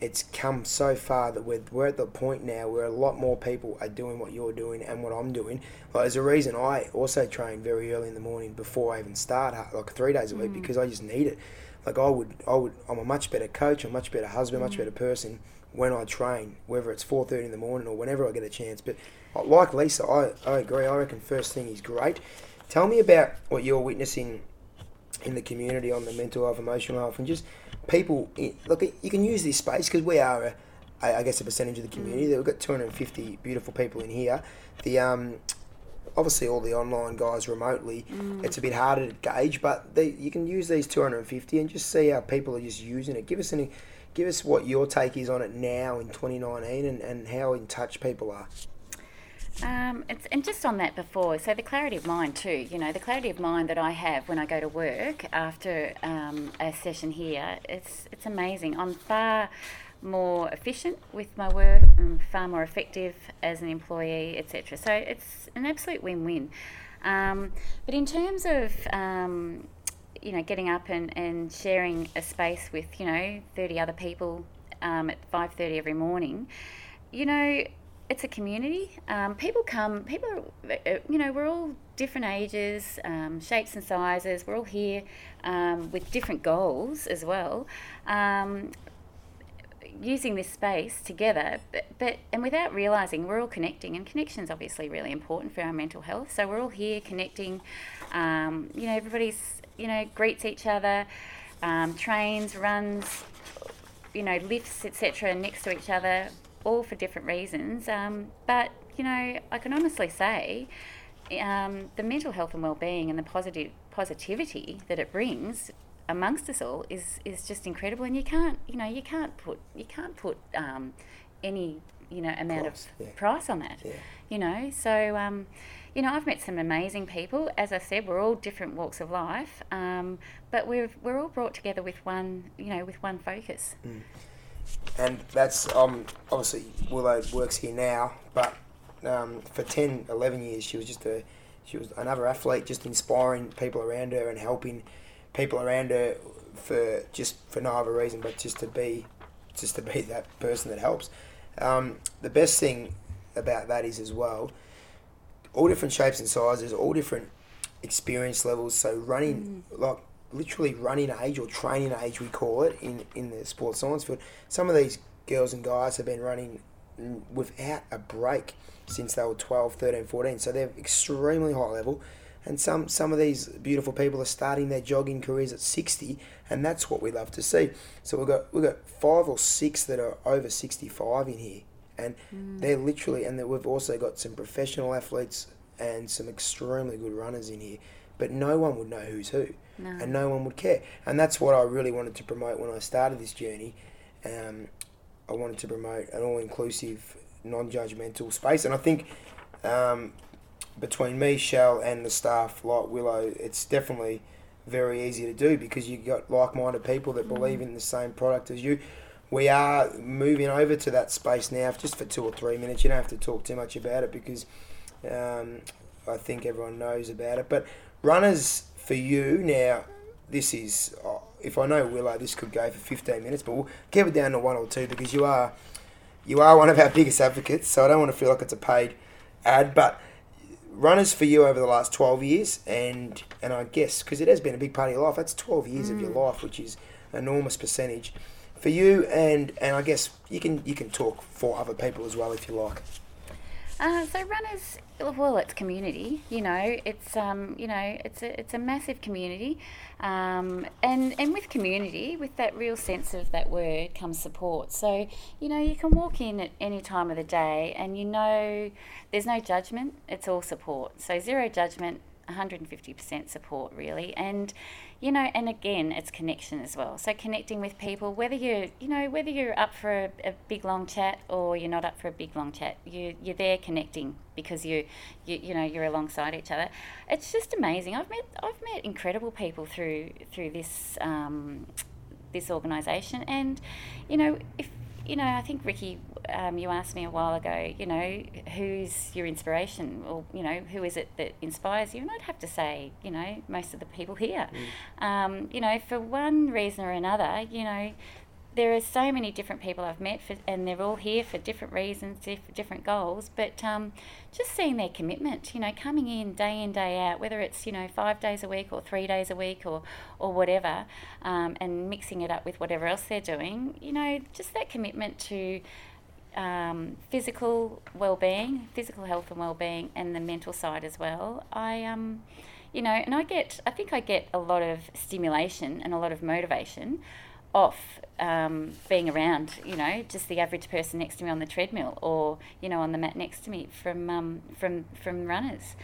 it's come so far that we're, we're at the point now where a lot more people are doing what you're doing and what I'm doing. Like, there's a reason I also train very early in the morning before I even start, like three days a week, because I just need it. Like I would, I would, I'm a much better coach, a much better husband, much better person when I train, whether it's 4:30 in the morning or whenever I get a chance. But uh, like Lisa, I, I agree. I reckon first thing is great. Tell me about what you're witnessing in the community on the mental health, emotional health, and just people. Look, you can use this space because we are, a, I I guess, a percentage of the community. We've got 250 beautiful people in here. The um, obviously all the online guys remotely, it's a bit harder to gauge, but they, you can use these 250 and just see how people are just using it. Give us any, give us what your take is on it now in 2019 and, and how in touch people are. Um, and just on that before, so the clarity of mind too, you know, the clarity of mind that I have when I go to work after um, a session here, it's, it's amazing. I'm far more efficient with my work, far more effective as an employee, etc. So it's an absolute win-win. Um, but in terms of, um, you know, getting up and, and sharing a space with, you know, 30 other people um, at 5.30 every morning, you know, it's a community. Um, people come, people, uh, you know, we're all different ages, um, shapes and sizes. We're all here um, with different goals as well. Um, using this space together, but, but and without realizing we're all connecting, and connection's obviously really important for our mental health. So we're all here connecting. Um, you know, everybody's you know greets each other, um, trains, runs, you know, lifts, etc., next to each other, all for different reasons. Um, but you know, I can honestly say, um, the mental health and well-being and the positive positivity that it brings amongst us all is is just incredible. And you can't, you know, you can't put you can't put um, any you know amount Price, of yeah. price on that. Yeah. You know, so. Um, you know, I've met some amazing people. As I said, we're all different walks of life, um, but we've we're all brought together with one, you know, with one focus. And that's um, obviously Willow works here now, but um, for 10, 11 years she was just a she was another athlete, just inspiring people around her and helping people around her for just for no other reason but just to be just to be that person that helps. Um, the best thing about that is as well, all different shapes and sizes, all different experience levels. So running like literally running age or training age, we call it in in the sports science field. Some of these girls and guys have been running without a break since they were 12, 13, 14. So they're extremely high level. And some, some of these beautiful people are starting their jogging careers at 60, and that's what we love to see. So we've got, we've got five or six that are over 65 in here. And mm. they're literally, and we've also got some professional athletes and some extremely good runners in here. But no one would know who's who, no. and no one would care. And that's what I really wanted to promote when I started this journey. Um, I wanted to promote an all inclusive, non judgmental space. And I think um, between me, Shell, and the staff like Willow, it's definitely very easy to do because you've got like minded people that mm. believe in the same product as you. We are moving over to that space now just for two or three minutes. You don't have to talk too much about it because um, I think everyone knows about it. But runners for you now, this is, oh, if I know Willow, this could go for 15 minutes, but we'll keep it down to one or two because you are you are one of our biggest advocates, so I don't want to feel like it's a paid ad, but runners for you over the last 12 years, and and I guess because it has been a big part of your life, that's 12 years mm. of your mm. life, which is an enormous percentage for you, and and I guess you can you can talk for other people as well if you like. Uh, so runners, well, it's community. You know, it's um, you know, it's a it's a massive community, um, and and with community, with that real sense of that word comes support. So you know, you can walk in at any time of the day, and you know, there's no judgment. It's all support. So zero judgment, 150% support, really, and you know, and again, it's connection as well. So connecting with people, whether you're, you know, whether you're up for a, a, big long chat or you're not up for a big long chat, you you're there connecting because you, you you know you're alongside each other. It's just amazing. I've met I've met incredible people through through this um, this organisation, and you know if you know, I think Ricky, um, you asked me a while ago, you know, who's your inspiration, or you know, who is it that inspires you? And I'd have to say, you know, most of the people here. Mm. Um, you know, for one reason or another, you know, there are so many different people I've met, for, and they're all here for different reasons, diff- different goals. But um, just seeing their commitment, you know, coming in day in day out, whether it's you know five days a week or three days a week or or whatever, um, and mixing it up with whatever else they're doing, you know, just that commitment to um, physical well-being, physical health and well-being, and the mental side as well. I um, you know, and I get, I think I get a lot of stimulation and a lot of motivation off um, being around, you know, just the average person next to me on the treadmill or, you know, on the mat next to me from, um, from, from runners.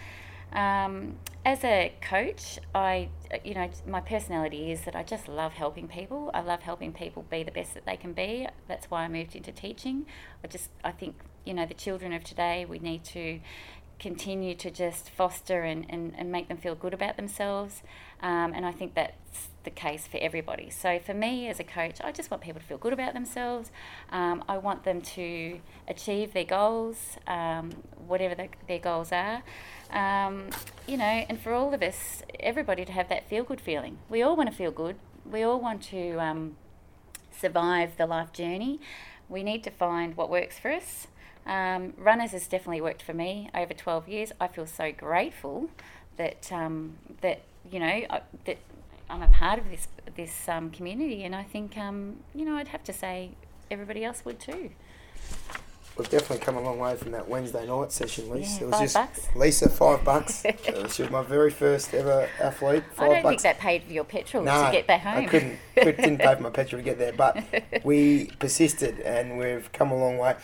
Um, as a coach, I, you know, my personality is that I just love helping people. I love helping people be the best that they can be. That's why I moved into teaching. I just, I think, you know, the children of today, we need to continue to just foster and, and, and make them feel good about themselves. Um, and I think that's the case for everybody. So for me as a coach, I just want people to feel good about themselves. Um, I want them to achieve their goals, um, whatever the, their goals are. Um, you know, and for all of us, everybody to have that feel good feeling. We all want to feel good. We all want to um, survive the life journey. We need to find what works for us. Um, runners has definitely worked for me over 12 years. I feel so grateful that um, that you know that I'm a part of this this um, community, and I think um, you know I'd have to say everybody else would too. We've definitely come a long way from that Wednesday night session, Lisa. Yeah, it was just bucks. Lisa, five bucks. she was my very first ever athlete. Five I don't bucks. think that paid for your petrol no, to get back home. I couldn't, didn't pay for my petrol to get there, but we persisted and we've come a long way.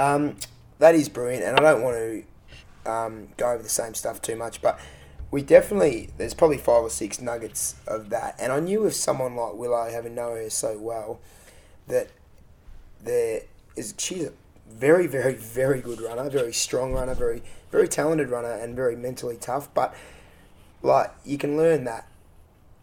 Um, that is brilliant, and I don't want to um, go over the same stuff too much, but we definitely there's probably five or six nuggets of that, and I knew with someone like Willow, having known her so well, that there is she's a very, very, very good runner, very strong runner, very, very talented runner, and very mentally tough. But like you can learn that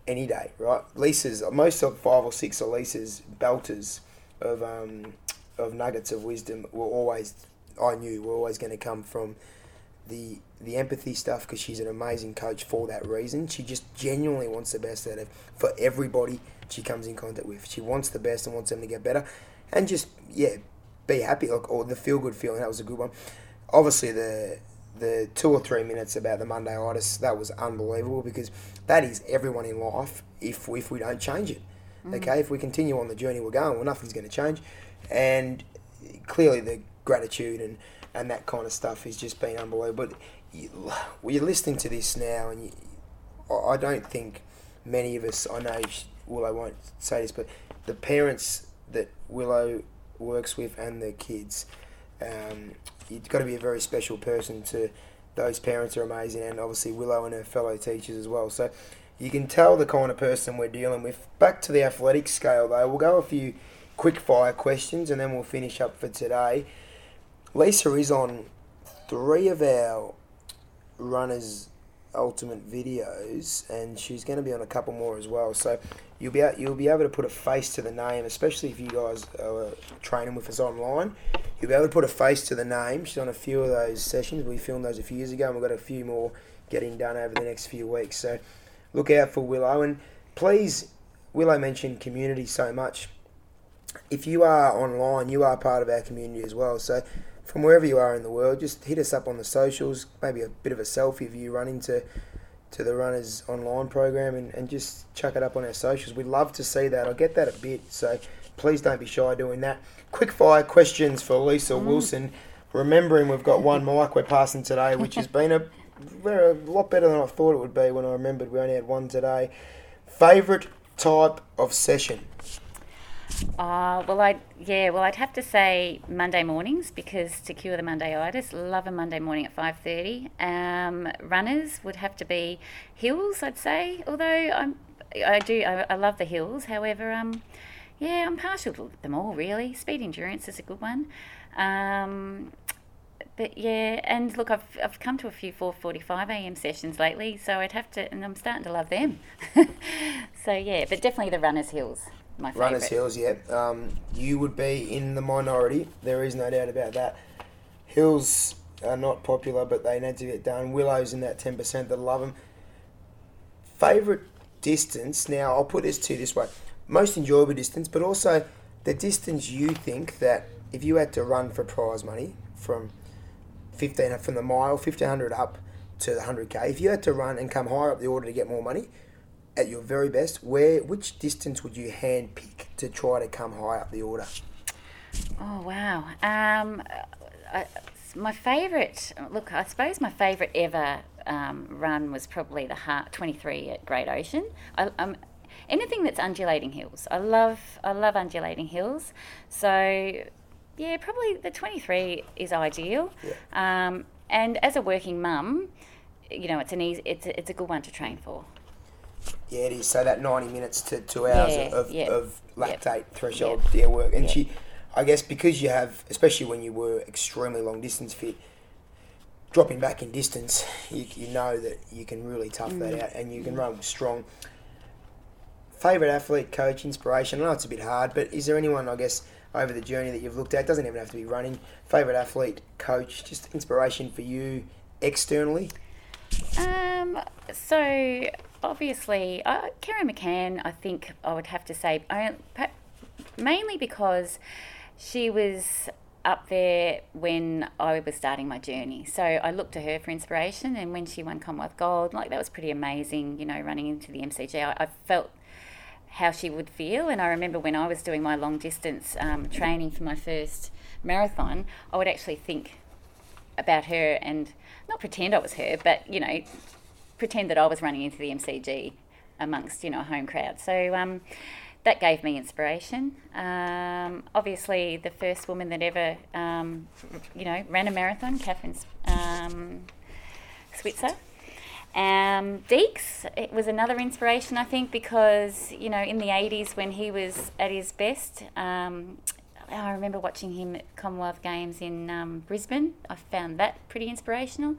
any day, right? Lisa's most of five or six of Lisa's belters of um, of nuggets of wisdom were always I knew were always going to come from the the empathy stuff because she's an amazing coach for that reason. She just genuinely wants the best out of for everybody she comes in contact with. She wants the best and wants them to get better, and just yeah, be happy like or the feel good feeling. That was a good one. Obviously the the two or three minutes about the Mondayitis, that was unbelievable because that is everyone in life if, if we don't change it. Mm. Okay, if we continue on the journey we're going, well, nothing's going to change. And clearly, the gratitude and, and that kind of stuff has just been unbelievable. But you, well, you're listening to this now, and you, I don't think many of us, I know Willow won't say this, but the parents that Willow works with and the kids, um, you've got to be a very special person to those parents are amazing and obviously Willow and her fellow teachers as well. So you can tell the kind of person we're dealing with. Back to the athletic scale though, we'll go a few quick fire questions and then we'll finish up for today. Lisa is on three of our runners ultimate videos and she's going to be on a couple more as well. So you'll be you'll be able to put a face to the name especially if you guys are training with us online. You'll be able to put a face to the name. She's on a few of those sessions. We filmed those a few years ago and we've got a few more getting done over the next few weeks. So look out for willow. And please willow mentioned community so much. If you are online you are part of our community as well. So from wherever you are in the world, just hit us up on the socials, maybe a bit of a selfie of you running to to the runners online program and, and just chuck it up on our socials. We'd love to see that. I get that a bit, so please don't be shy doing that. Quick fire questions for Lisa mm. Wilson. Remembering we've got one mic we're passing today, which has been a a lot better than I thought it would be when I remembered we only had one today. Favourite type of session? Uh, well, I yeah, well, I'd have to say Monday mornings because to cure the Mondayitis, love a Monday morning at five thirty. Um, runners would have to be hills, I'd say. Although I'm, I do, I, I love the hills. However, um, yeah, I'm partial to them all really. Speed endurance is a good one. Um, but yeah, and look, I've, I've come to a few 4:45 a.m. sessions lately, so I'd have to, and I'm starting to love them. so yeah, but definitely the runners' hills my favourite. Runners Hills, yeah. Um, you would be in the minority. There is no doubt about that. Hills are not popular, but they need to get done. Willows in that ten percent that love them. Favorite distance. Now I'll put this to you this way: most enjoyable distance, but also the distance you think that if you had to run for prize money from fifteen from the mile fifteen hundred up to the hundred k, if you had to run and come higher up the order to get more money, at your very best, where which distance would you hand pick to try to come high up the order? Oh wow! Um, I, my favourite look, I suppose my favourite ever um, run was probably the Heart 23 at Great Ocean. I, um, anything that's undulating hills, I love. I love undulating hills. So yeah, probably the 23 is ideal. Yeah. Um, and as a working mum, you know, it's an easy, it's a, it's a good one to train for. Yeah, it is. So that ninety minutes to two hours yeah, of, of lactate yep. threshold yep. yeah work, and she, I guess, because you have, especially when you were extremely long distance fit, dropping back in distance, you, you know that you can really tough mm. that out, and you can mm. run strong. Favorite athlete, coach, inspiration. I know it's a bit hard, but is there anyone, I guess, over the journey that you've looked at? It doesn't even have to be running. Favorite athlete, coach, just inspiration for you externally. Um. So obviously, uh, Kerryn McCann, I think I would have to say, mainly because she was up there when I was starting my journey. So I looked to her for inspiration, and when she won Commonwealth Gold, like that was pretty amazing, you know, running into the MCG. I, I felt how she would feel, and I remember when I was doing my long distance um, training for my first marathon, I would actually think about her and not pretend I was her, but you know, pretend that I was running into the MCG amongst you know a home crowd. So um, that gave me inspiration. Um, obviously, the first woman that ever um, you know ran a marathon, Kathrine um, Switzer. Um, Deeks, it was another inspiration, I think, because you know in the '80s when he was at his best, um, I remember watching him at Commonwealth Games in um, Brisbane. I found that pretty inspirational.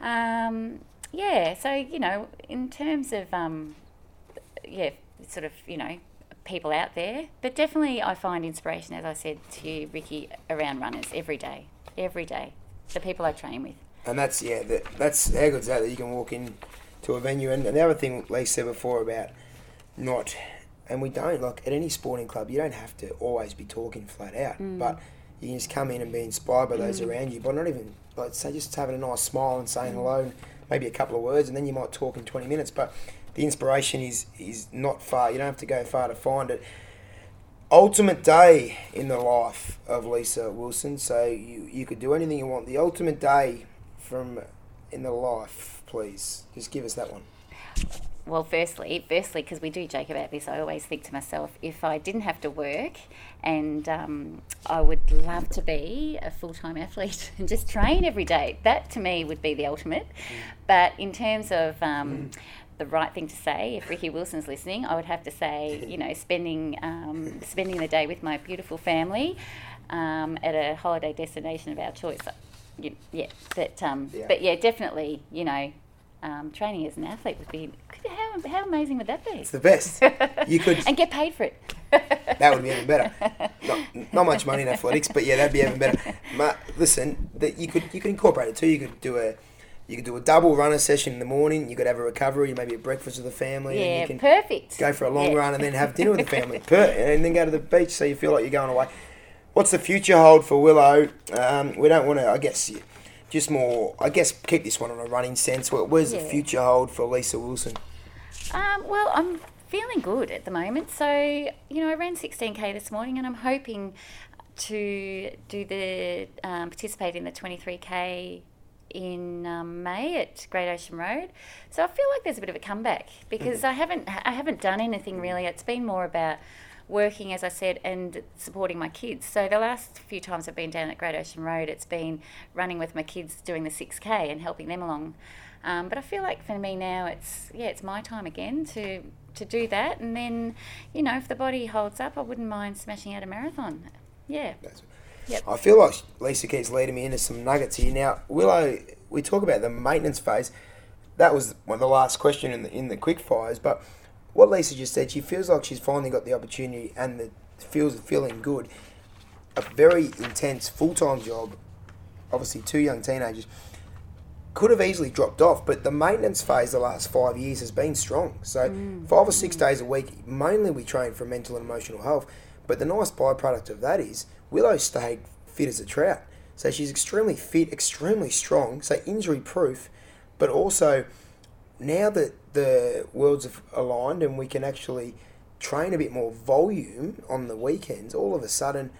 Um, yeah, so you know, in terms of um, yeah, sort of you know, people out there, but definitely I find inspiration, as I said to Ricky, around runners every day, every day, the people I train with. And that's yeah, that, that's how good's that that you can walk in to a venue. And, and the other thing Lee said before about not, and we don't like at any sporting club, you don't have to always be talking flat out, mm. but you can just come in and be inspired by those around you, but not even like say just having a nice smile and saying hello, and maybe a couple of words, and then you might talk in twenty minutes. But the inspiration is is not far. You don't have to go far to find it. Ultimate day in the life of Lisa Wilson. So you you could do anything you want. The ultimate day from in the life, please. Just give us that one. Well, firstly, firstly, because we do joke about this, I always think to myself, if I didn't have to work, and um, I would love to be a full time athlete and just train every day. That to me would be the ultimate. But in terms of um, the right thing to say, if Ricky Wilson's listening, I would have to say, you know, spending um, spending the day with my beautiful family um, at a holiday destination of our choice. Yeah, but um, Yeah. but yeah, definitely, you know, um, training as an athlete would be could, how, how amazing would that be? It's the best. You could and get paid for it. That would be even better. Not, not much money in athletics, but yeah, that'd be even better. Ma, listen, that you could you could incorporate it too. You could do a you could do a double runner session in the morning. You could have a recovery, maybe a breakfast with the family, and Yeah, you can perfect. go for a long Yeah. run and then have dinner with the family, per, and then go to the beach so you feel like you're going away. What's the future hold for Willow? Um, we don't want to, I guess, just more. I guess keep this one on a running sense. Where, where's the future hold for Lisa Wilson? Um, well, I'm feeling good at the moment. So, you know, I ran 16k this morning and I'm hoping to do the um, participate in the 23k in um, May at Great Ocean Road. So I feel like there's a bit of a comeback because I haven't I haven't done anything really. It's been more about working, as I said, and supporting my kids. So the last few times I've been down at Great Ocean Road, it's been running with my kids doing the 6k and helping them along. Um, but I feel like for me now, it's yeah, it's my time again to to do that, and then you know if the body holds up, I wouldn't mind smashing out a marathon. Yeah. Yep. I feel like Lisa keeps leading me into some nuggets here. Now, Willow, we talk about the maintenance phase. That was one of the last question in the in the quick fires. But what Lisa just said, she feels like she's finally got the opportunity and the feels feeling good. A very intense full time job. Obviously, two young teenagers could have easily dropped off, but the maintenance phase the last five years has been strong. So mm. five or six mm. days a week, mainly we train for mental and emotional health. But the nice byproduct of that is Willow stayed fit as a trout. So she's extremely fit, extremely strong, so injury proof, but also now that the worlds have aligned and we can actually train a bit more volume on the weekends, all of a sudden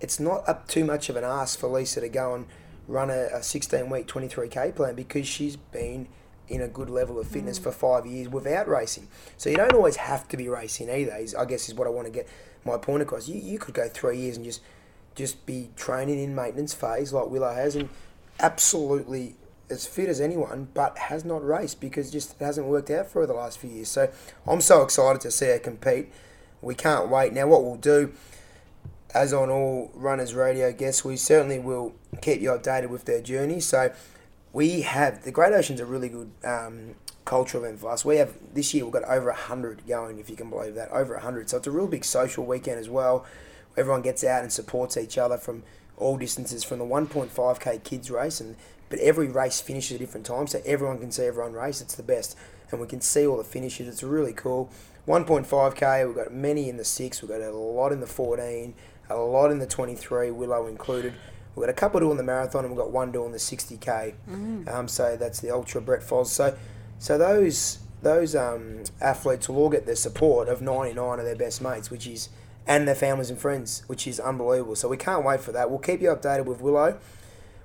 it's not up too much of an ask for Lisa to go and run a, a 16 week 23k plan because she's been in a good level of fitness mm. for five years without racing. So you don't always have to be racing either. Is, I guess is what I want to get my point across. You, you could go three years and just just be training in maintenance phase like Willow has and absolutely as fit as anyone, but has not raced because just it hasn't worked out for the last few years. So I'm so excited to see her compete. We can't wait. Now what we'll do, as on all runners radio guests, we certainly will keep you updated with their journey. So we have the Great Ocean's a really good um, cultural event for us. We have this year we've got over hundred going, if you can believe that, over hundred. So it's a real big social weekend as well. Everyone gets out and supports each other from all distances, from the 1.5k kids race, and but every race finishes at a different time, so everyone can see everyone race. It's the best, and we can see all the finishes. It's really cool. 1.5k, we've got many in the six, we've got a lot in the 14, a lot in the 23, Willow included. We've got a couple doing the marathon, and we've got one doing the 60k. Um, so that's the ultra Brett Foz. So, so those those um, athletes will all get the support of 99 of their best mates, which is and their families and friends, which is unbelievable. So we can't wait for that. We'll keep you updated with Willow.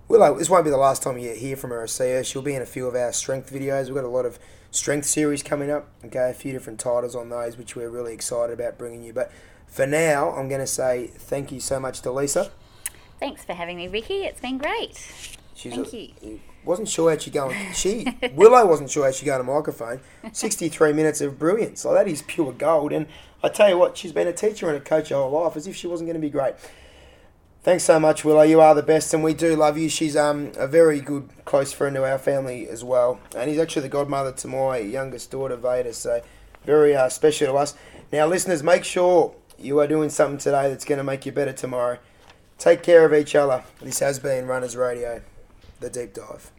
Willow, this won't be the last time you hear from her or see her. She'll be in a few of our strength videos. We've got a lot of strength series coming up. Okay, a few different titles on those, which we're really excited about bringing you. But for now, I'm going to say thank you so much to Lisa. Thanks for having me, Ricky. It's been great. She's Thank a- you. Wasn't sure how she going. She Willow wasn't sure how she going to microphone. Sixty three minutes of brilliance. Like that is pure gold. And I tell you what, she's been a teacher and a coach her whole life, as if she wasn't going to be great. Thanks so much, Willow. You are the best, and we do love you. She's um a very good close friend to our family as well, and he's actually the godmother to my youngest daughter, Veda. So very uh, special to us. Now, listeners, make sure you are doing something today that's going to make you better tomorrow. Take care of each other. This has been Runners Radio, the deep dive.